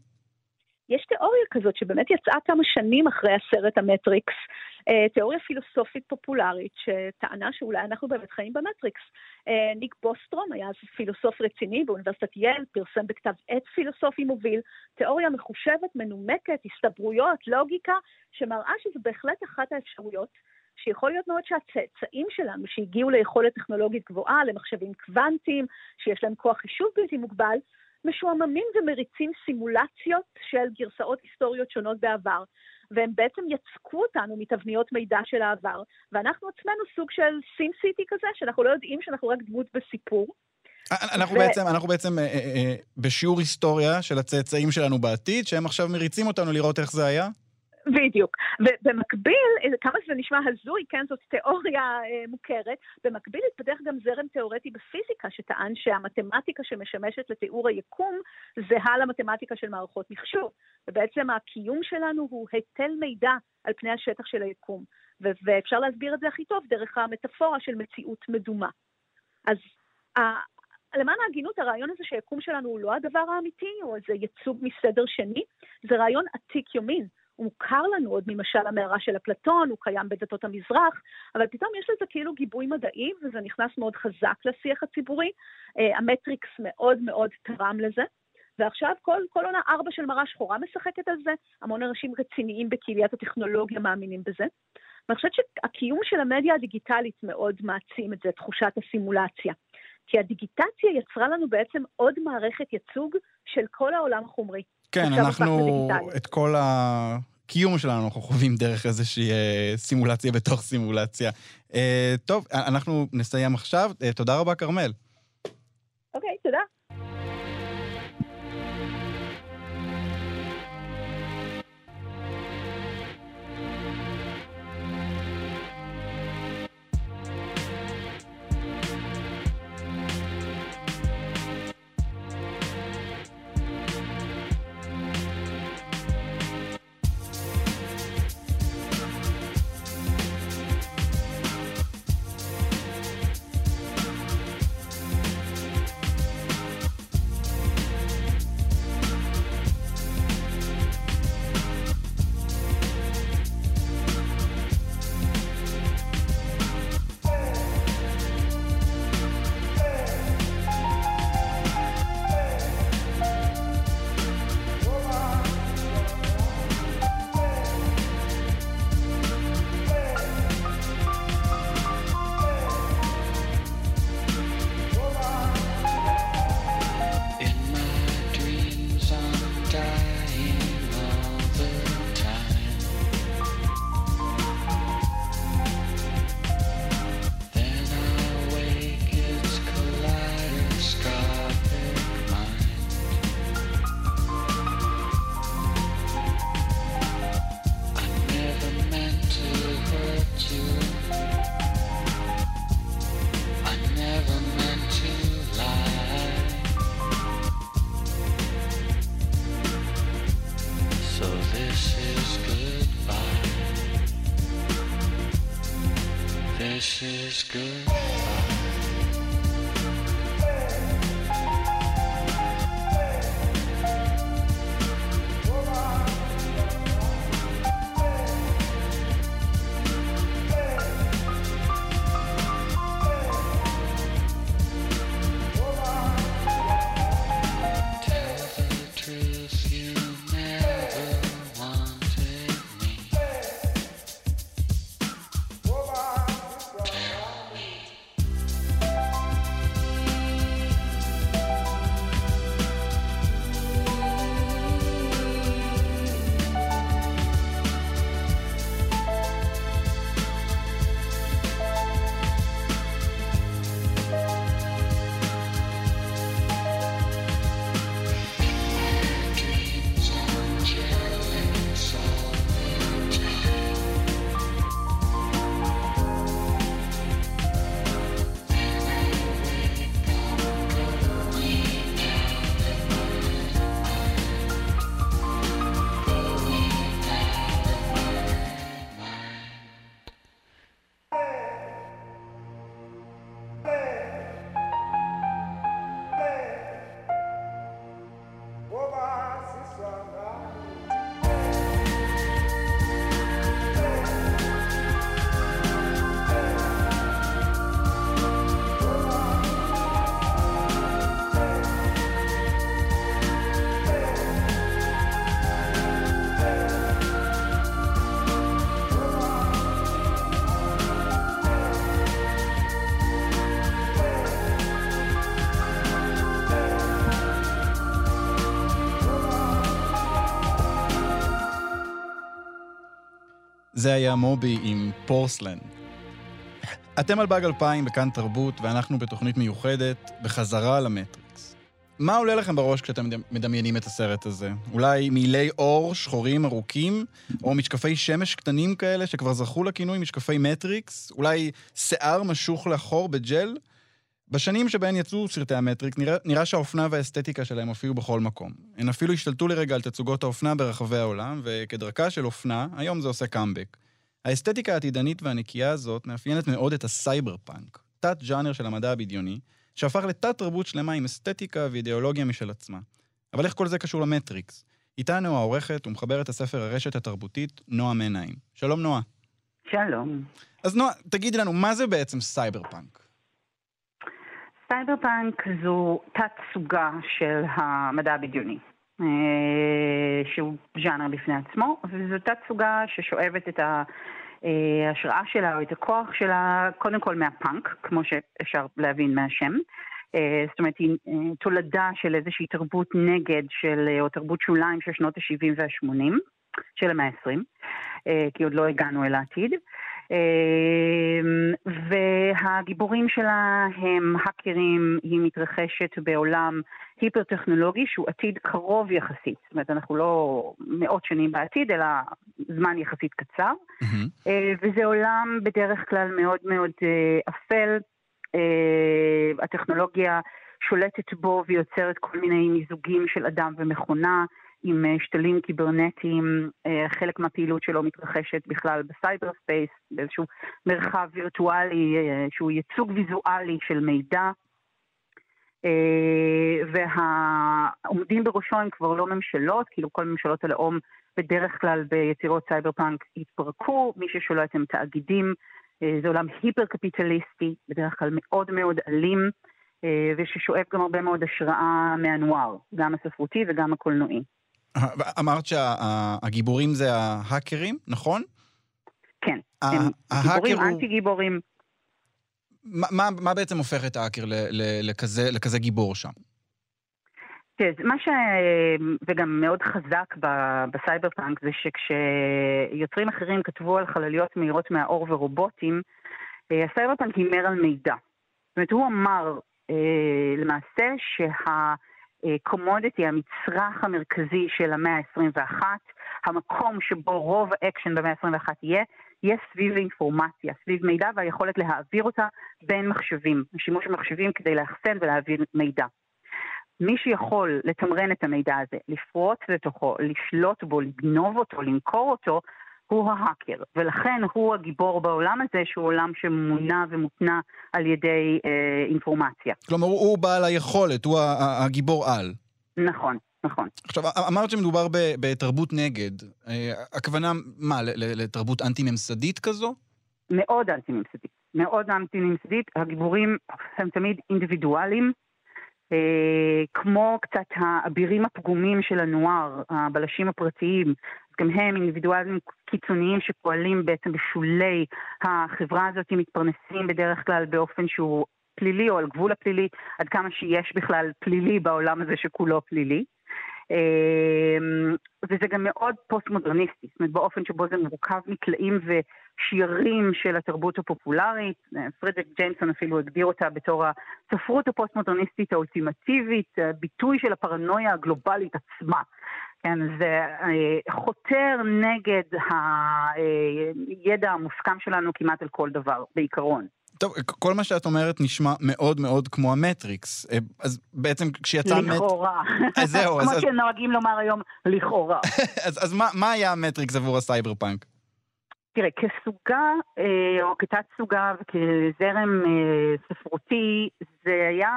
יש תיאוריה כזאת שבאמת יצאה כמה שנים אחרי הסרט המטריקס, אה, תיאוריה פילוסופית פופולרית שטענה שאולי אנחנו באמת חיים במטריקס. אה, ניק בוסטרום היה אז פילוסוף רציני באוניברסיטת יל, פרסם בכתב עת פילוסופי מוביל, תיאוריה מחושבת, מנומקת, הסתברויות, לוגיקה, שמראה שזו בהחלט אחת האפשרויות. שיכול להיות מאוד שהצאצאים שלנו, שהגיעו ליכולת טכנולוגית גבוהה, למחשבים קוונטיים, שיש להם כוח חישוב בלתי מוגבל, משועממים ומריצים סימולציות של גרסאות היסטוריות שונות בעבר, והם בעצם יצקו אותנו מתבניות מידע של העבר, ואנחנו עצמנו סוג של סים סיטי כזה, שאנחנו לא יודעים שאנחנו רק דמות בסיפור. אנחנו, ו... בעצם, אנחנו בעצם אה, אה, אה, בשיעור היסטוריה של הצאצאים שלנו בעתיד, שהם עכשיו מריצים אותנו לראות איך זה היה? בדיוק. ובמקביל, כמה שזה נשמע הזוי, כן, זאת תיאוריה אה, מוכרת, במקביל התפתח גם זרם תיאורטי בפיזיקה, שטען שהמתמטיקה שמשמשת לתיאור היקום זהה למתמטיקה של מערכות מחשוב. ובעצם הקיום שלנו הוא היטל מידע על פני השטח של היקום. ו- ואפשר להסביר את זה הכי טוב דרך המטאפורה של מציאות מדומה. אז למען ההגינות, הרעיון הזה שהיקום שלנו הוא לא הדבר האמיתי, או איזה ייצוג מסדר שני, זה רעיון עתיק יומין. מוכר לנו עוד ממשל המערה של אפלטון, הוא קיים בדתות המזרח, אבל פתאום יש לזה כאילו גיבוי מדעי, וזה נכנס מאוד חזק לשיח הציבורי. Uh, המטריקס מאוד מאוד תרם לזה. ועכשיו כל, כל עונה ארבע של מראה שחורה משחקת על זה, המון אנשים רציניים בקהיליית הטכנולוגיה מאמינים בזה. ואני חושבת שהקיום של המדיה הדיגיטלית מאוד מעצים את זה, תחושת הסימולציה. כי הדיגיטציה יצרה לנו בעצם עוד מערכת ייצוג של כל העולם החומרי. כן, אנחנו את כל הקיום שלנו אנחנו חווים דרך איזושהי אה, סימולציה בתוך סימולציה. אה, טוב, אנחנו נסיים עכשיו. אה, תודה רבה, כרמל. זה היה מובי עם פורסלן. אתם על באג 2000 בכאן תרבות, ואנחנו בתוכנית מיוחדת, בחזרה למטריקס. מה עולה לכם בראש כשאתם מדמיינים את הסרט הזה? אולי מעילי עור שחורים ארוכים, או משקפי שמש קטנים כאלה שכבר זכו לכינוי משקפי מטריקס? אולי שיער משוך לאחור בג'ל? בשנים שבהן יצאו סרטי המטריקס, נראה, נראה שהאופנה והאסתטיקה שלהם הופיעו בכל מקום. הן אפילו השתלטו לרגע על תצוגות האופנה ברחבי העולם, וכדרכה של אופנה, היום זה עושה קאמבק. האסתטיקה העתידנית והנקייה הזאת מאפיינת מאוד את הסייבר פאנק, תת-ג'אנר של המדע הבדיוני, שהפך לתת-תרבות שלמה עם אסתטיקה ואידיאולוגיה משל עצמה. אבל איך כל זה קשור למטריקס? איתנו העורכת ומחברת הספר הרשת התרבותית, נועה מנעים. שלום, נועה. שלום. אז נועה, תגידי לנו, מה זה בעצם סייבר פאנק? סייבר פאנק זו תת-סוגה של המדע הבדיוני, אה, שהוא ז'אנר בפני עצמו, וזו תת-סוגה ששואבת את ההשראה שלה או את הכוח שלה קודם כל מהפאנק, כמו שאפשר להבין מהשם. אה, זאת אומרת, היא אה, תולדה של איזושהי תרבות נגד של, או תרבות שוליים של שנות ה-70 וה-80 של המאה ה-20, כי עוד לא הגענו אל העתיד. אמ, והגיבורים שלה הם האקרים, היא מתרחשת בעולם היפר-טכנולוגי שהוא עתיד קרוב יחסית. זאת אומרת, אנחנו לא מאות שנים בעתיד, אלא זמן יחסית קצר. Mm-hmm. וזה עולם בדרך כלל מאוד מאוד אה, אפל. אה, הטכנולוגיה שולטת בו ויוצרת כל מיני מיזוגים של אדם ומכונה. עם אה, שתלים קיברנטיים, אה, חלק מהפעילות שלו מתרחשת בכלל ב cyber space, באיזשהו מרחב וירטואלי אה, שהוא ייצוג ויזואלי של מידע. והעומדים בראשו הם כבר לא ממשלות, כאילו כל ממשלות הלאום בדרך כלל ביצירות סייבר פאנק התפרקו, מי ששולט הם תאגידים, זה עולם היפר קפיטליסטי, בדרך כלל מאוד מאוד אלים, וששואב גם הרבה מאוד השראה מהנואר, גם הספרותי וגם הקולנועי. אמרת שהגיבורים זה ההאקרים, נכון? כן, הם גיבורים, אנטי גיבורים. מה, מה בעצם הופך את האקר לכזה, לכזה גיבור שם? תראה, מה ש... וגם מאוד חזק בסייבר פאנק זה שכשיוצרים אחרים כתבו על חלליות מהירות מהאור ורובוטים, אה, הסייבר פאנק הימר על מידע. זאת אומרת, הוא אמר אה, למעשה שה... commodity, המצרך המרכזי של המאה ה-21, המקום שבו רוב האקשן במאה ה-21 יהיה, יהיה סביב אינפורמציה, סביב מידע והיכולת להעביר אותה בין מחשבים, השימוש במחשבים כדי לאחסן ולהעביר מידע. מי שיכול לתמרן את המידע הזה, לפרוץ לתוכו, לשלוט בו, לגנוב אותו, למכור אותו, הוא ההאקר, ולכן הוא הגיבור בעולם הזה, שהוא עולם שמונע ומותנע על ידי אה, אינפורמציה. כלומר, הוא בעל היכולת, הוא הגיבור על. נכון, נכון. עכשיו, אמרת שמדובר בתרבות נגד. אה, הכוונה, מה, לתרבות אנטי-ממסדית כזו? מאוד אנטי-ממסדית. מאוד אנטי-ממסדית. הגיבורים הם תמיד אינדיבידואלים, אה, כמו קצת האבירים הפגומים של הנואר, הבלשים הפרטיים, גם הם אינדיבידואלים קיצוניים שפועלים בעצם בשולי החברה הזאת, מתפרנסים בדרך כלל באופן שהוא פלילי או על גבול הפלילי, עד כמה שיש בכלל פלילי בעולם הזה שכולו פלילי. אמ, וזה גם מאוד פוסט-מודרניסטי, זאת אומרת באופן שבו זה מורכב מקלעים ושירים של התרבות הפופולרית. פרדריק ג'יימסון אפילו הגדיר אותה בתור הספרות הפוסט-מודרניסטית האולטימטיבית, ביטוי של הפרנויה הגלובלית עצמה. כן, זה אה, חותר נגד הידע המוסכם שלנו כמעט על כל דבר, בעיקרון. טוב, כל מה שאת אומרת נשמע מאוד מאוד כמו המטריקס. אה, אז בעצם כשיצא... לכאורה. מט... זהו. כמו אז... שנוהגים לומר היום, לכאורה. אז, אז מה, מה היה המטריקס עבור הסייבר פאנק? תראה, כסוגה, אה, או כתת סוגה וכזרם ספרותי, זה היה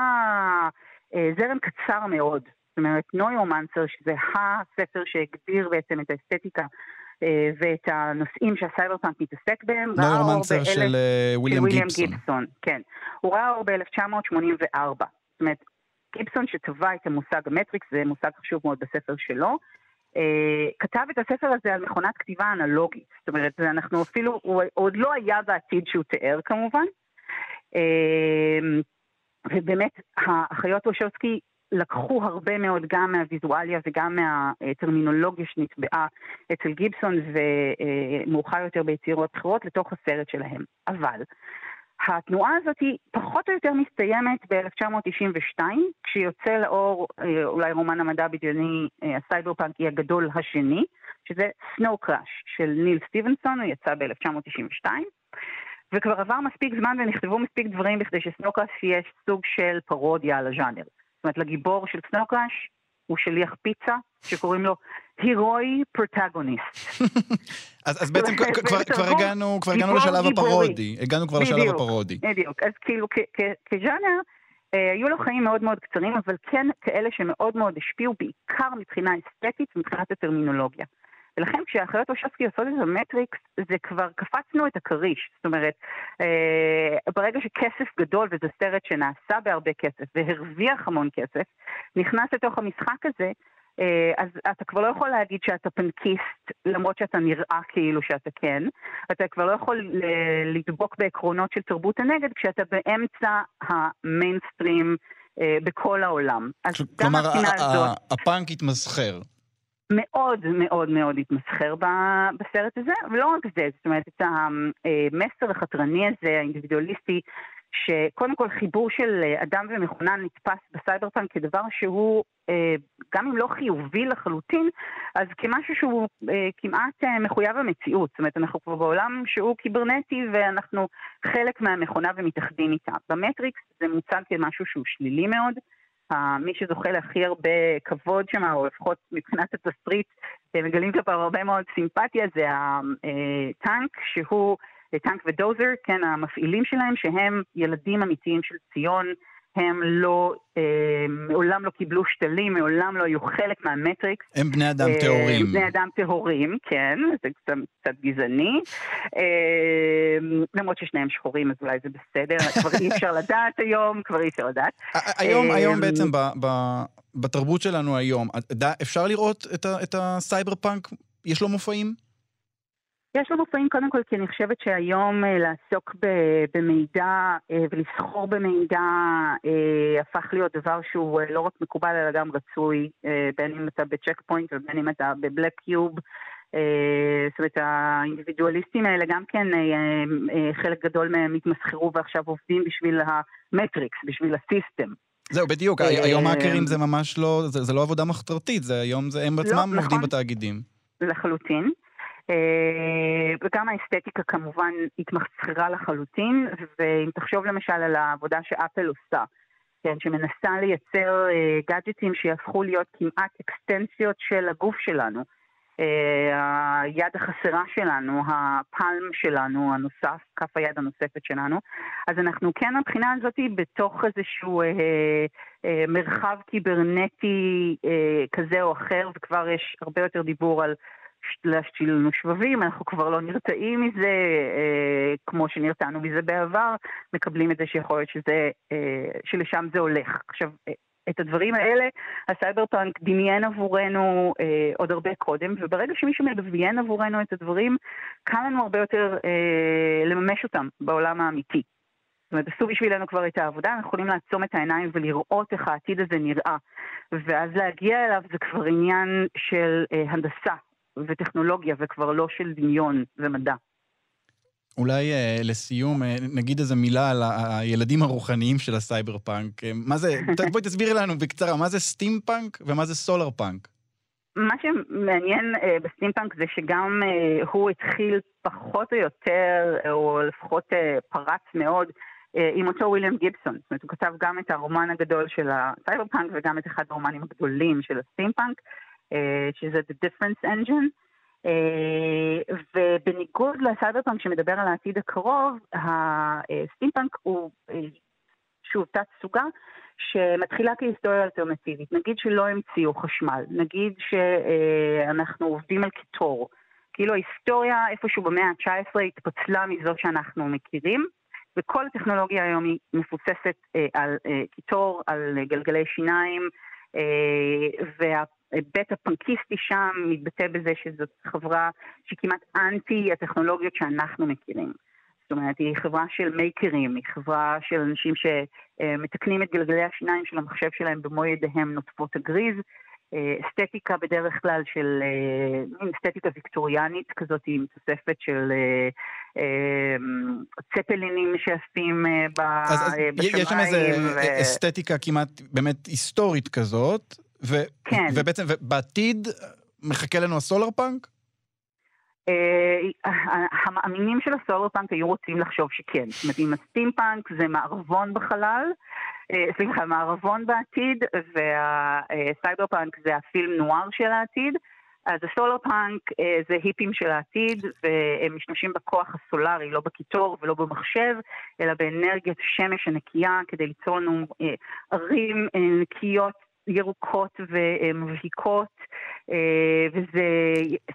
זרם קצר מאוד. זאת אומרת, נוירומנסר, שזה הספר שהגדיר בעצם את האסתטיקה אה, ואת הנושאים שהסייבר פאנק מתעסק בהם. נוירומנסר של אה, וויליאם גיבסון. גיבסון. כן. הוא ראה אור ב-1984. זאת אומרת, גיבסון שטבע את המושג המטריקס, זה מושג חשוב מאוד בספר שלו, אה, כתב את הספר הזה על מכונת כתיבה אנלוגית. זאת אומרת, אנחנו אפילו, הוא עוד לא היה בעתיד שהוא תיאר כמובן. ובאמת, האחיות וושובסקי לקחו הרבה מאוד גם מהוויזואליה וגם מהטרמינולוגיה שנטבעה אצל גיבסון ומאוחר יותר ביצירות אחרות לתוך הסרט שלהם. אבל התנועה הזאת היא פחות או יותר מסתיימת ב-1992, כשיוצא לאור אה, אולי רומן המדע בדיוני הסייבר פאנקי הגדול השני, שזה Snow Crash של ניל סטיבנסון, הוא יצא ב-1992. וכבר עבר מספיק זמן ונכתבו מספיק דברים בכדי ש Snow Crash יהיה סוג של פרודיה על הז'אנר. אומרת, לגיבור של Snow Crash הוא שליח פיצה, שקוראים לו הירואי פרוטגוניסט. אז, אז בעצם כבר, הגענו, כבר הגענו לשלב הפרודי. הגענו כבר לשלב הפרודי. בדיוק. אז כאילו כז'אנר, אה, היו לו חיים מאוד מאוד קצרים, אבל כן כאלה שמאוד מאוד השפיעו, בעיקר מבחינה אסתטית ומבחינת הטרמינולוגיה. ולכן כשהאחיות אושסקי עושות את המטריקס, זה כבר קפצנו את הכריש. זאת אומרת, אה, ברגע שכסף גדול, וזה סרט שנעשה בהרבה כסף והרוויח המון כסף, נכנס לתוך המשחק הזה, אה, אז אתה כבר לא יכול להגיד שאתה פנקיסט, למרות שאתה נראה כאילו שאתה כן. אתה כבר לא יכול לדבוק בעקרונות של תרבות הנגד כשאתה באמצע המיינסטרים אה, בכל העולם. אז כלומר, הפאנק התמסחר. מאוד מאוד מאוד התמסחר בסרט הזה, ולא רק זה, זאת אומרת, את המסר החתרני הזה, האינדיבידואליסטי, שקודם כל חיבור של אדם ומכונה נתפס בסייבר פאנק כדבר שהוא, אה, גם אם לא חיובי לחלוטין, אז כמשהו שהוא אה, כמעט אה, מחויב המציאות. זאת אומרת, אנחנו כבר בעולם שהוא קיברנטי ואנחנו חלק מהמכונה ומתאחדים איתה. במטריקס זה מוצג כמשהו שהוא שלילי מאוד. מי שזוכה להכי הרבה כבוד שם, או לפחות מבחינת התסריט, מגלים כלפיו הרבה מאוד סימפתיה, זה הטנק, שהוא, טנק ודוזר, כן, המפעילים שלהם, שהם ילדים אמיתיים של ציון, הם לא, אה, מעולם לא קיבלו שתלים, מעולם לא היו חלק מהמטריקס. הם בני אדם אה, טהורים. בני אדם טהורים, כן, זה קצת, קצת גזעני. אה, למרות ששניהם שחורים, אז אולי זה בסדר, כבר אי אפשר לדעת היום, כבר אי אפשר לדעת. היום, היום בעצם ב, ב, בתרבות שלנו היום, אפשר לראות את, ה, את הסייבר פאנק? יש לו מופעים? יש לו מופעים קודם כל כי אני חושבת שהיום אה, לעסוק במידע אה, ולסחור במידע אה, הפך להיות דבר שהוא לא רק מקובל אלא גם רצוי, בין אם אתה בצ'ק פוינט ובין אם אתה בבלק קיוב. זאת אומרת, האינדיבידואליסטים האלה גם כן, חלק גדול מהם התמסחרו ועכשיו עובדים בשביל המטריקס, בשביל ה system. זהו, בדיוק, היום האקרים זה ממש לא, זה, זה לא עבודה מחתרתית, זה היום זה הם בעצמם לא, עובדים נכון, בתאגידים. לחלוטין. אה, וגם האסתטיקה כמובן התמסחרה לחלוטין, ואם תחשוב למשל על העבודה שאפל עושה, כן, שמנסה לייצר גאדג'טים אה, שיהפכו להיות כמעט אקסטנציות של הגוף שלנו. אה, היד החסרה שלנו, הפלם שלנו, הנוסף, כף היד הנוספת שלנו. אז אנחנו כן מבחינה הזאת בתוך איזשהו אה, אה, מרחב קיברנטי אה, כזה או אחר, וכבר יש הרבה יותר דיבור על להשתיל לנו שבבים, אנחנו כבר לא נרתעים מזה אה, כמו שנרתענו מזה בעבר, מקבלים את זה שיכול להיות שזה, אה, שלשם זה הולך. עכשיו, אה, את הדברים האלה הסייבר פאנק דמיין עבורנו אה, עוד הרבה קודם, וברגע שמישהו מדמיין עבורנו את הדברים, קל לנו הרבה יותר אה, לממש אותם בעולם האמיתי. זאת אומרת, עשו בשבילנו כבר את העבודה, אנחנו יכולים לעצום את העיניים ולראות איך העתיד הזה נראה. ואז להגיע אליו זה כבר עניין של אה, הנדסה, וטכנולוגיה וכבר לא של דמיון ומדע. אולי אה, לסיום, אה, נגיד איזה מילה על הילדים הרוחניים של הסייבר פאנק. אה, מה זה, בואי תסבירי לנו בקצרה, מה זה סטים פאנק ומה זה סולר פאנק? מה שמעניין אה, בסטימפאנק זה שגם אה, הוא התחיל פחות או יותר, או לפחות אה, פרץ מאוד, אה, עם אותו וויליאם גיבסון. זאת אומרת, הוא כתב גם את הרומן הגדול של הסייבר פאנק וגם את אחד הרומנים הגדולים של הסטימפאנק. אה, שזה The Difference Engine. אה, ובניגוד לסייברפאנק שמדבר על העתיד הקרוב, הסטימפאנק הוא אה, שוב תת סוגה שמתחילה כהיסטוריה אלטרנטיבית. נגיד שלא המציאו חשמל, נגיד שאנחנו עובדים על קיטור. כאילו ההיסטוריה איפשהו במאה ה-19 התפצלה מזאת שאנחנו מכירים, וכל הטכנולוגיה היום היא מבוססת uh, על קיטור, על גלגלי שיניים, וה... ההיבט הפנקיסטי שם מתבטא בזה שזאת חברה שכמעט אנטי הטכנולוגיות שאנחנו מכירים. זאת אומרת, היא חברה של מייקרים, היא חברה של אנשים שמתקנים את גלגלי השיניים של המחשב שלהם במו ידיהם נוטפות הגריז, אסתטיקה בדרך כלל של מין אסתטיקה ויקטוריאנית כזאת עם תוספת של צפלינים שעפים בשמיים. יש שם איזה אסתטיקה כמעט באמת היסטורית כזאת, כן. ובעצם בעתיד מחכה לנו הסולר פאנק? אה, המאמינים של הסולר פאנק היו רוצים לחשוב שכן. זאת אומרת, אם הסטימפאנק זה מערבון בחלל, אה, סליחה, מערבון בעתיד, והסייבר פאנק זה הפילם נואר של העתיד, אז הסולר פאנק אה, זה היפים של העתיד, והם משתמשים בכוח הסולארי, לא בקיטור ולא במחשב, אלא באנרגיית השמש הנקייה, כדי ליצור לנו ערים נקיות ירוקות ומבהיקות, אה, וזו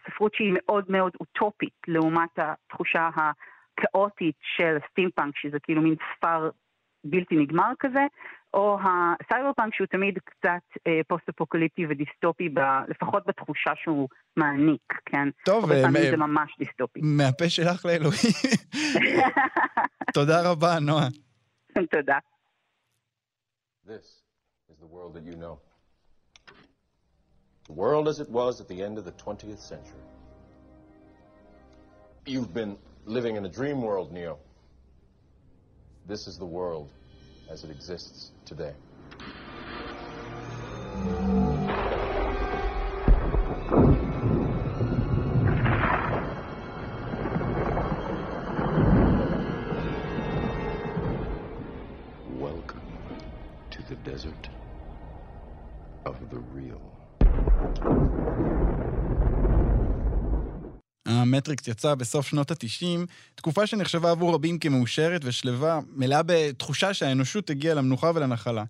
ספרות שהיא מאוד מאוד אוטופית לעומת התחושה הכאוטית של הסטימפאנק, שזה כאילו מין ספר בלתי נגמר כזה, או הסייבר פאנק שהוא תמיד קצת אה, פוסט-אפוקליפטי ודיסטופי, ב, לפחות בתחושה שהוא מעניק, כן? טוב, הרבה פעמים זה ממש דיסטופי. מהפה שלך לאלוהים. תודה רבה, נועה. תודה. This. Is the world that you know. The world as it was at the end of the 20th century. You've been living in a dream world, Neo. This is the world as it exists today. המטריקס יצא בסוף שנות ה-90, תקופה שנחשבה עבור רבים כמאושרת ושלווה, מלאה בתחושה שהאנושות הגיעה למנוחה ולנחלה.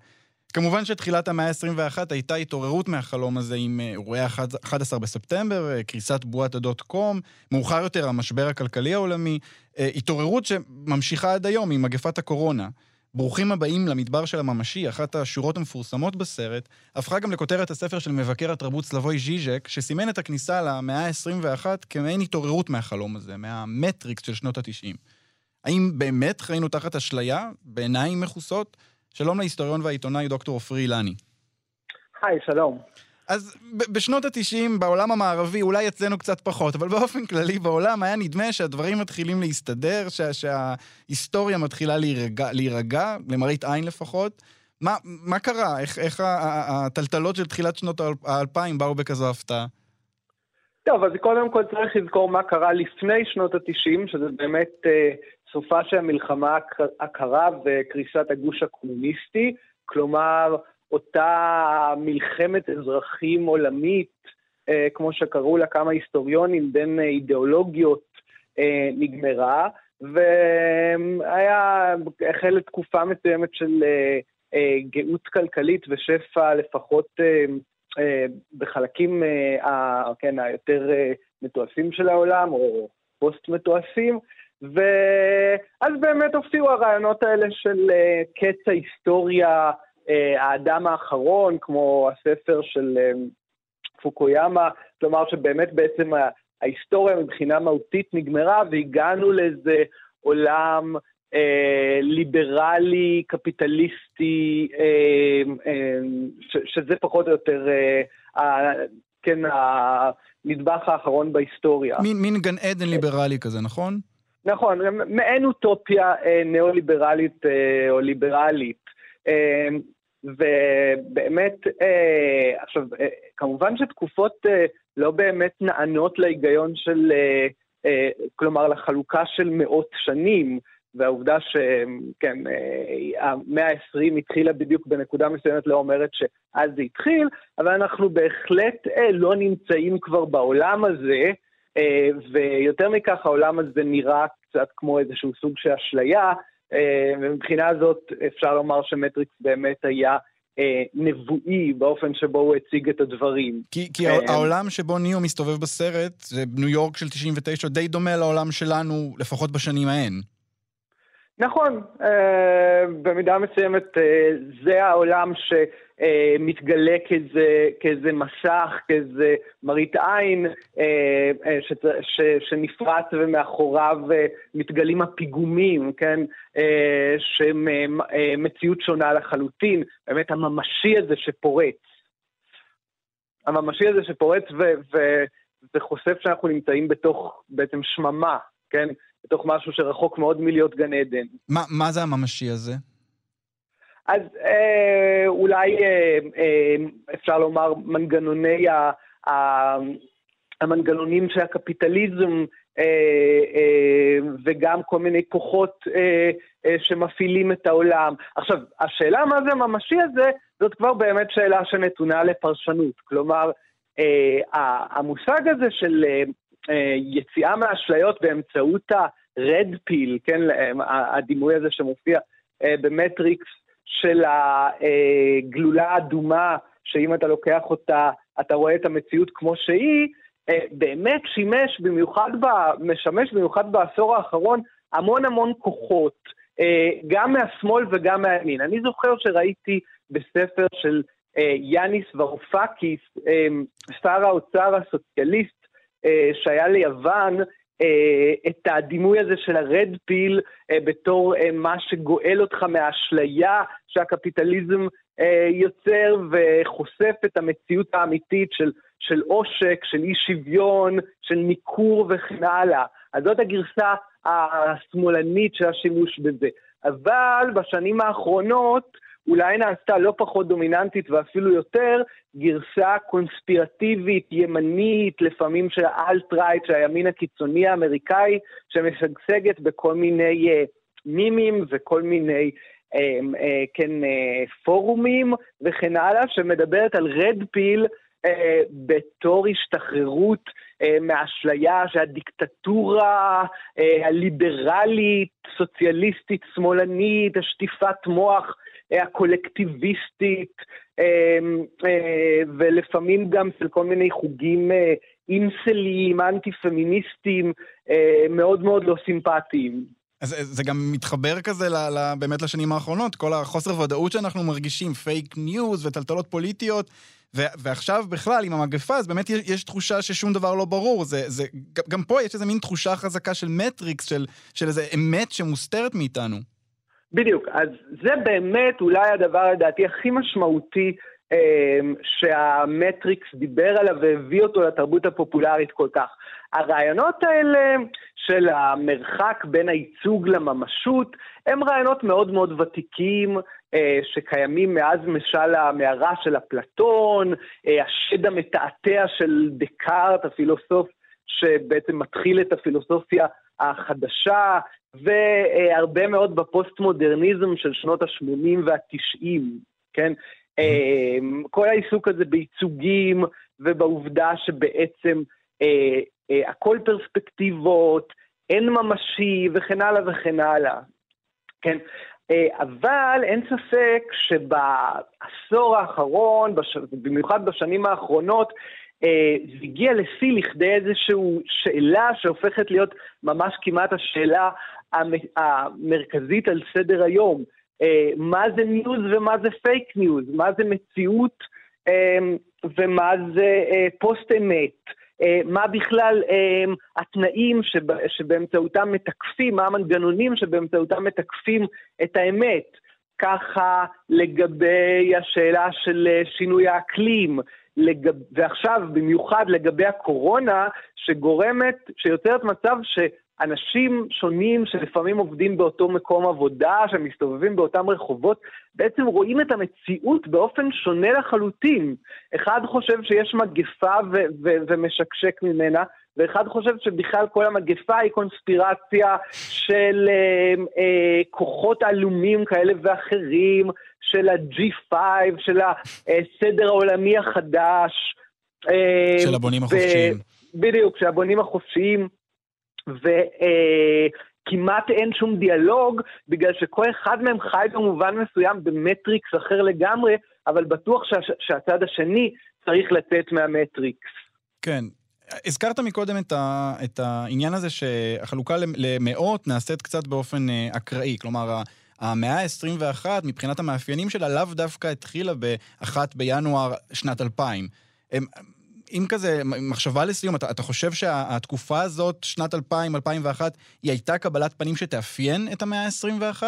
כמובן שתחילת המאה ה-21 הייתה התעוררות מהחלום הזה עם אה, אירועי ה-11 בספטמבר, אה, קריסת בועת הדוט קום, מאוחר יותר המשבר הכלכלי העולמי, אה, התעוררות שממשיכה עד היום עם מגפת הקורונה. ברוכים הבאים למדבר של הממשי, אחת השורות המפורסמות בסרט, הפכה גם לכותרת הספר של מבקר התרבות סלבוי ז'יז'ק, שסימן את הכניסה למאה ה-21 כמעין התעוררות מהחלום הזה, מהמטריקס של שנות ה-90. האם באמת חיינו תחת אשליה, בעיניים מכוסות? שלום להיסטוריון והעיתונאי דוקטור עופרי אילני. היי, שלום. אז בשנות ה-90 בעולם המערבי, אולי אצלנו קצת פחות, אבל באופן כללי בעולם היה נדמה שהדברים מתחילים להסתדר, שה, שההיסטוריה מתחילה להירגע, להירגע, למראית עין לפחות. מה, מה קרה? איך, איך הטלטלות של תחילת שנות האלפיים באו בכזו הפתעה? טוב, אז קודם כל צריך לזכור מה קרה לפני שנות ה-90, שזה באמת אה, סופה של המלחמה הקרה וקריסת הגוש הקומוניסטי. כלומר, אותה מלחמת אזרחים עולמית, אה, כמו שקראו לה כמה היסטוריונים, בין אה, אידיאולוגיות, אה, נגמרה, והיה, החלה תקופה מסוימת של גאות כלכלית ושפע, לפחות בחלקים כן, היותר מתועשים של העולם, או פוסט-מתועשים, ואז באמת הופיעו הרעיונות האלה של קץ ההיסטוריה, האדם האחרון, כמו הספר של אה, פוקויאמה, כלומר שבאמת בעצם ההיסטוריה מבחינה מהותית נגמרה והגענו לאיזה עולם אה, ליברלי, קפיטליסטי, אה, אה, ש, שזה פחות או יותר, אה, כן, הנדבך האחרון בהיסטוריה. מין, מין גן עדן ליברלי כזה, נכון? נכון, מעין אוטופיה אה, ניאו-ליברלית אה, או ליברלית. אה, ובאמת, אה, עכשיו, אה, כמובן שתקופות אה, לא באמת נענות להיגיון של, כלומר, לחלוקה של מאות שנים, והעובדה שכן, אה, המאה ה-20 התחילה בדיוק בנקודה מסוימת לא אומרת שאז זה התחיל, אבל אנחנו בהחלט לא נמצאים כבר בעולם הזה, ויותר מכך העולם הזה נראה קצת כמו איזשהו סוג של אשליה, ומבחינה הזאת אפשר לומר שמטריקס באמת היה אה, נבואי באופן שבו הוא הציג את הדברים. כי, כי אה, העולם שבו ניאו מסתובב בסרט, זה ניו יורק של 99, די דומה לעולם שלנו, לפחות בשנים ההן. נכון, במידה מסוימת זה העולם ש... אה, מתגלה כאיזה, כאיזה מסך, כאיזה מראית עין אה, אה, ש, שנפרץ ומאחוריו אה, מתגלים הפיגומים, כן? אה, שהם אה, מציאות שונה לחלוטין, באמת הממשי הזה שפורץ. הממשי הזה שפורץ ו- ו- וחושף שאנחנו נמצאים בתוך בעצם שממה, כן? בתוך משהו שרחוק מאוד מלהיות גן עדן. מה, מה זה הממשי הזה? אז אה, אולי אה, אה, אפשר לומר מנגנוני ה... ה המנגנונים של הקפיטליזם אה, אה, וגם כל מיני כוחות אה, אה, שמפעילים את העולם. עכשיו, השאלה מה זה הממשי הזה, זאת כבר באמת שאלה שנתונה לפרשנות. כלומר, אה, המושג הזה של אה, יציאה מהאשליות באמצעות ה-red pill, כן, הדימוי הזה שמופיע אה, במטריקס של הגלולה האדומה, שאם אתה לוקח אותה, אתה רואה את המציאות כמו שהיא, אה, באמת שימש במיוחד, ב, משמש במיוחד בעשור האחרון המון המון כוחות, אה, גם מהשמאל וגם מהימין. אני זוכר שראיתי בספר של אה, יאניס ורופקיס, שר האוצר הסוציאליסט שהיה ליוון, את הדימוי הזה של הרד פיל בתור מה שגואל אותך מהאשליה שהקפיטליזם יוצר וחושף את המציאות האמיתית של של עושק, של אי שוויון, של ניכור וכן הלאה. אז זאת הגרסה השמאלנית של השימוש בזה. אבל בשנים האחרונות אולי נעשתה לא פחות דומיננטית ואפילו יותר, גרסה קונספירטיבית, ימנית, לפעמים של האלט-רייט, של הימין הקיצוני האמריקאי, שמשגשגת בכל מיני uh, מימים וכל מיני uh, uh, כן, פורומים וכן הלאה, שמדברת על רד פיל אה, בתור השתחררות אה, מהאשליה שהדיקטטורה אה, הליברלית, סוציאליסטית, שמאלנית, השטיפת מוח אה, הקולקטיביסטית, אה, אה, ולפעמים גם של כל מיני חוגים אה, אינסליים, אנטי-פמיניסטיים, אה, מאוד מאוד לא סימפטיים. אז זה גם מתחבר כזה ל, ל, באמת לשנים האחרונות, כל החוסר ודאות שאנחנו מרגישים, פייק ניוז וטלטלות פוליטיות. ועכשיו בכלל, עם המגפה, אז באמת יש, יש תחושה ששום דבר לא ברור. זה, זה, גם פה יש איזה מין תחושה חזקה של מטריקס, של, של איזה אמת שמוסתרת מאיתנו. בדיוק, אז זה באמת אולי הדבר לדעתי הכי משמעותי אה, שהמטריקס דיבר עליו והביא אותו לתרבות הפופולרית כל כך. הרעיונות האלה של המרחק בין הייצוג לממשות הם רעיונות מאוד מאוד ותיקים, שקיימים מאז משל המערה של אפלטון, אה, השד המתעתע של דקארט, הפילוסוף שבעצם מתחיל את הפילוסופיה החדשה, והרבה מאוד בפוסט-מודרניזם של שנות ה-80 וה-90, כן? אה, כל העיסוק הזה בייצוגים ובעובדה שבעצם הכל פרספקטיבות, אין ממשי וכן הלאה וכן הלאה. כן, אה, אבל אין ספק שבעשור האחרון, במיוחד בשנים האחרונות, אה, זה הגיע לשיא לכדי איזושהי שאלה שהופכת להיות ממש כמעט השאלה המרכזית על סדר היום. אה, מה זה ניוז ומה זה פייק ניוז? מה זה מציאות ומה זה פוסט אמת? אה, מה בכלל אה, התנאים שבאמצעותם מתקפים, מה המנגנונים שבאמצעותם מתקפים את האמת. ככה לגבי השאלה של אה, שינוי האקלים, לגב... ועכשיו במיוחד לגבי הקורונה, שגורמת, שיוצרת מצב ש... אנשים שונים שלפעמים עובדים באותו מקום עבודה, שמסתובבים באותם רחובות, בעצם רואים את המציאות באופן שונה לחלוטין. אחד חושב שיש מגפה ו- ו- ומשקשק ממנה, ואחד חושב שבכלל כל המגפה היא קונספירציה של אה, אה, כוחות עלומים כאלה ואחרים, של ה-G5, של הסדר העולמי החדש. אה, של הבונים החופשיים. בדיוק, של הבונים החופשיים. וכמעט אין שום דיאלוג, בגלל שכל אחד מהם חי במובן מסוים במטריקס אחר לגמרי, אבל בטוח שה, שהצד השני צריך לצאת מהמטריקס. כן. הזכרת מקודם את, ה, את העניין הזה שהחלוקה למאות נעשית קצת באופן אה, אקראי. כלומר, המאה ה-21, מבחינת המאפיינים שלה, לאו דווקא התחילה ב-1 בינואר שנת 2000. הם, אם כזה, מחשבה לסיום, אתה, אתה חושב שהתקופה הזאת, שנת 2000-2001, היא הייתה קבלת פנים שתאפיין את המאה ה-21?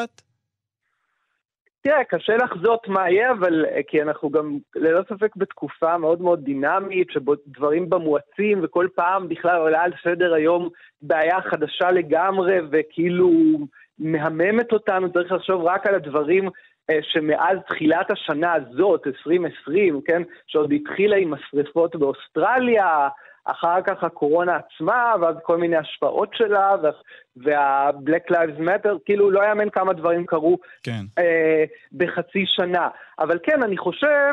תראה, קשה לחזות מה יהיה, אבל אה, כי אנחנו גם ללא ספק בתקופה מאוד מאוד דינמית, שבו דברים בה מואצים, וכל פעם בכלל עולה על סדר היום בעיה חדשה לגמרי, וכאילו מהממת אותנו, צריך לחשוב רק על הדברים שמאז תחילת השנה הזאת, 2020, כן, שעוד התחילה עם השריפות באוסטרליה, אחר כך הקורונה עצמה, ואז כל מיני השפעות שלה, וה-Black Lives Matter, כאילו לא יאמן כמה דברים קרו כן. אה, בחצי שנה. אבל כן, אני חושב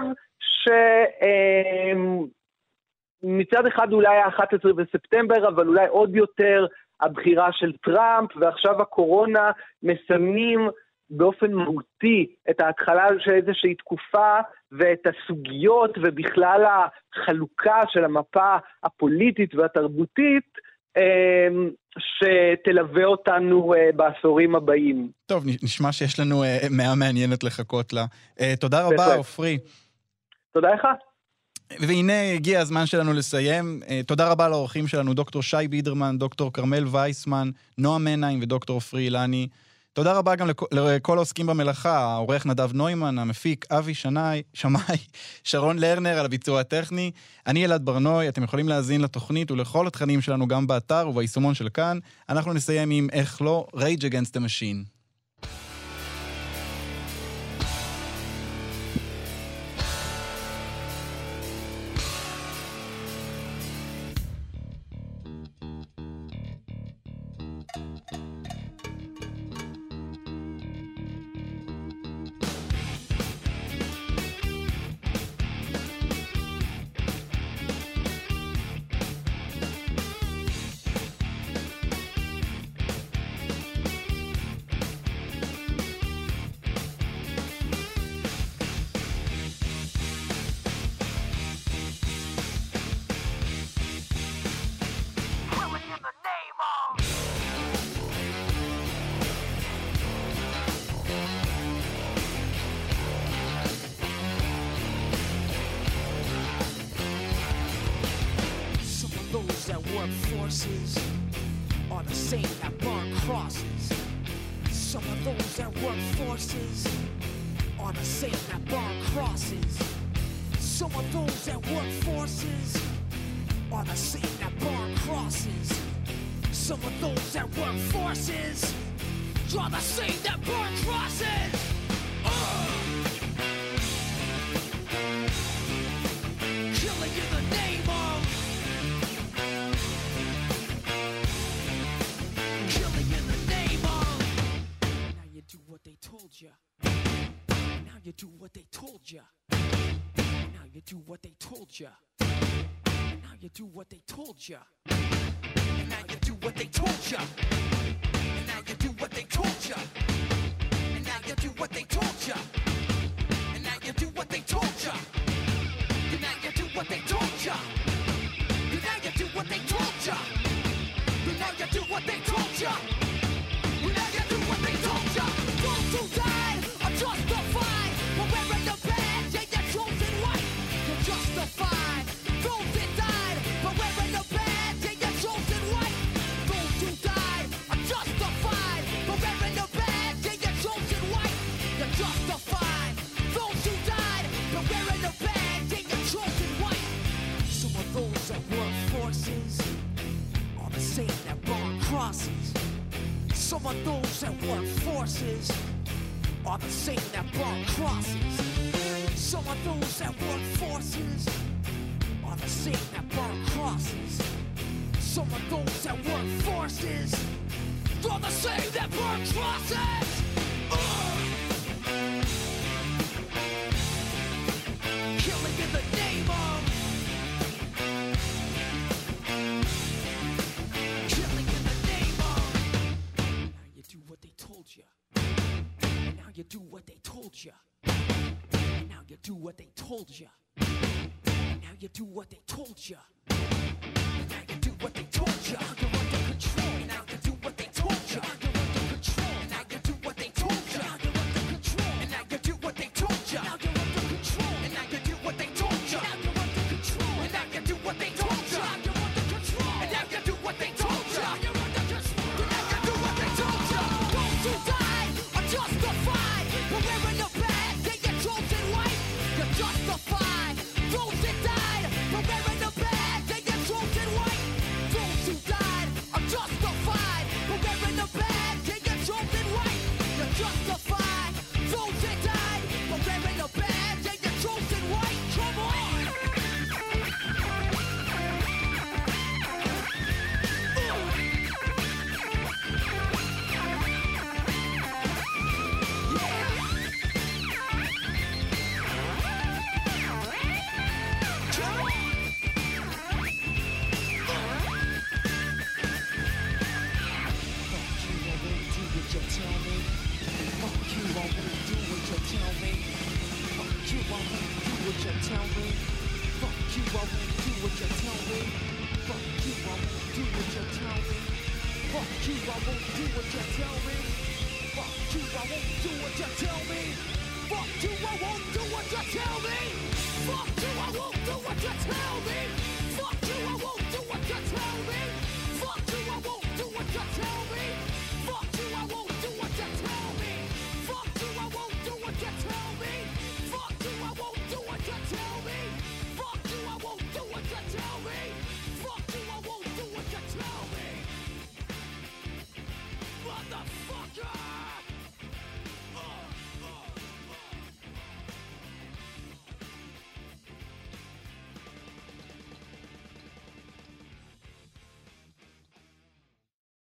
שמצד אה, אחד אולי ה-11 בספטמבר, אבל אולי עוד יותר הבחירה של טראמפ, ועכשיו הקורונה מסמנים באופן מהותי את ההתחלה של איזושהי תקופה ואת הסוגיות ובכלל החלוקה של המפה הפוליטית והתרבותית אמ, שתלווה אותנו אה, בעשורים הבאים. טוב, נשמע שיש לנו אה, מאה מעניינת לחכות לה. אה, תודה רבה, עופרי. תודה לך. והנה הגיע הזמן שלנו לסיים. תודה רבה לאורחים שלנו, דוקטור שי בידרמן, דוקטור כרמל וייסמן, נועה מנהיים ודוקטור עופרי אילני. תודה רבה גם לכל העוסקים במלאכה, העורך נדב נוימן, המפיק אבי שנאי, שמאי, שרון לרנר על הביצוע הטכני. אני אלעד ברנוי, אתם יכולים להאזין לתוכנית ולכל התכנים שלנו גם באתר וביישומון של כאן. אנחנו נסיים עם איך לא, Rage Against the Machine.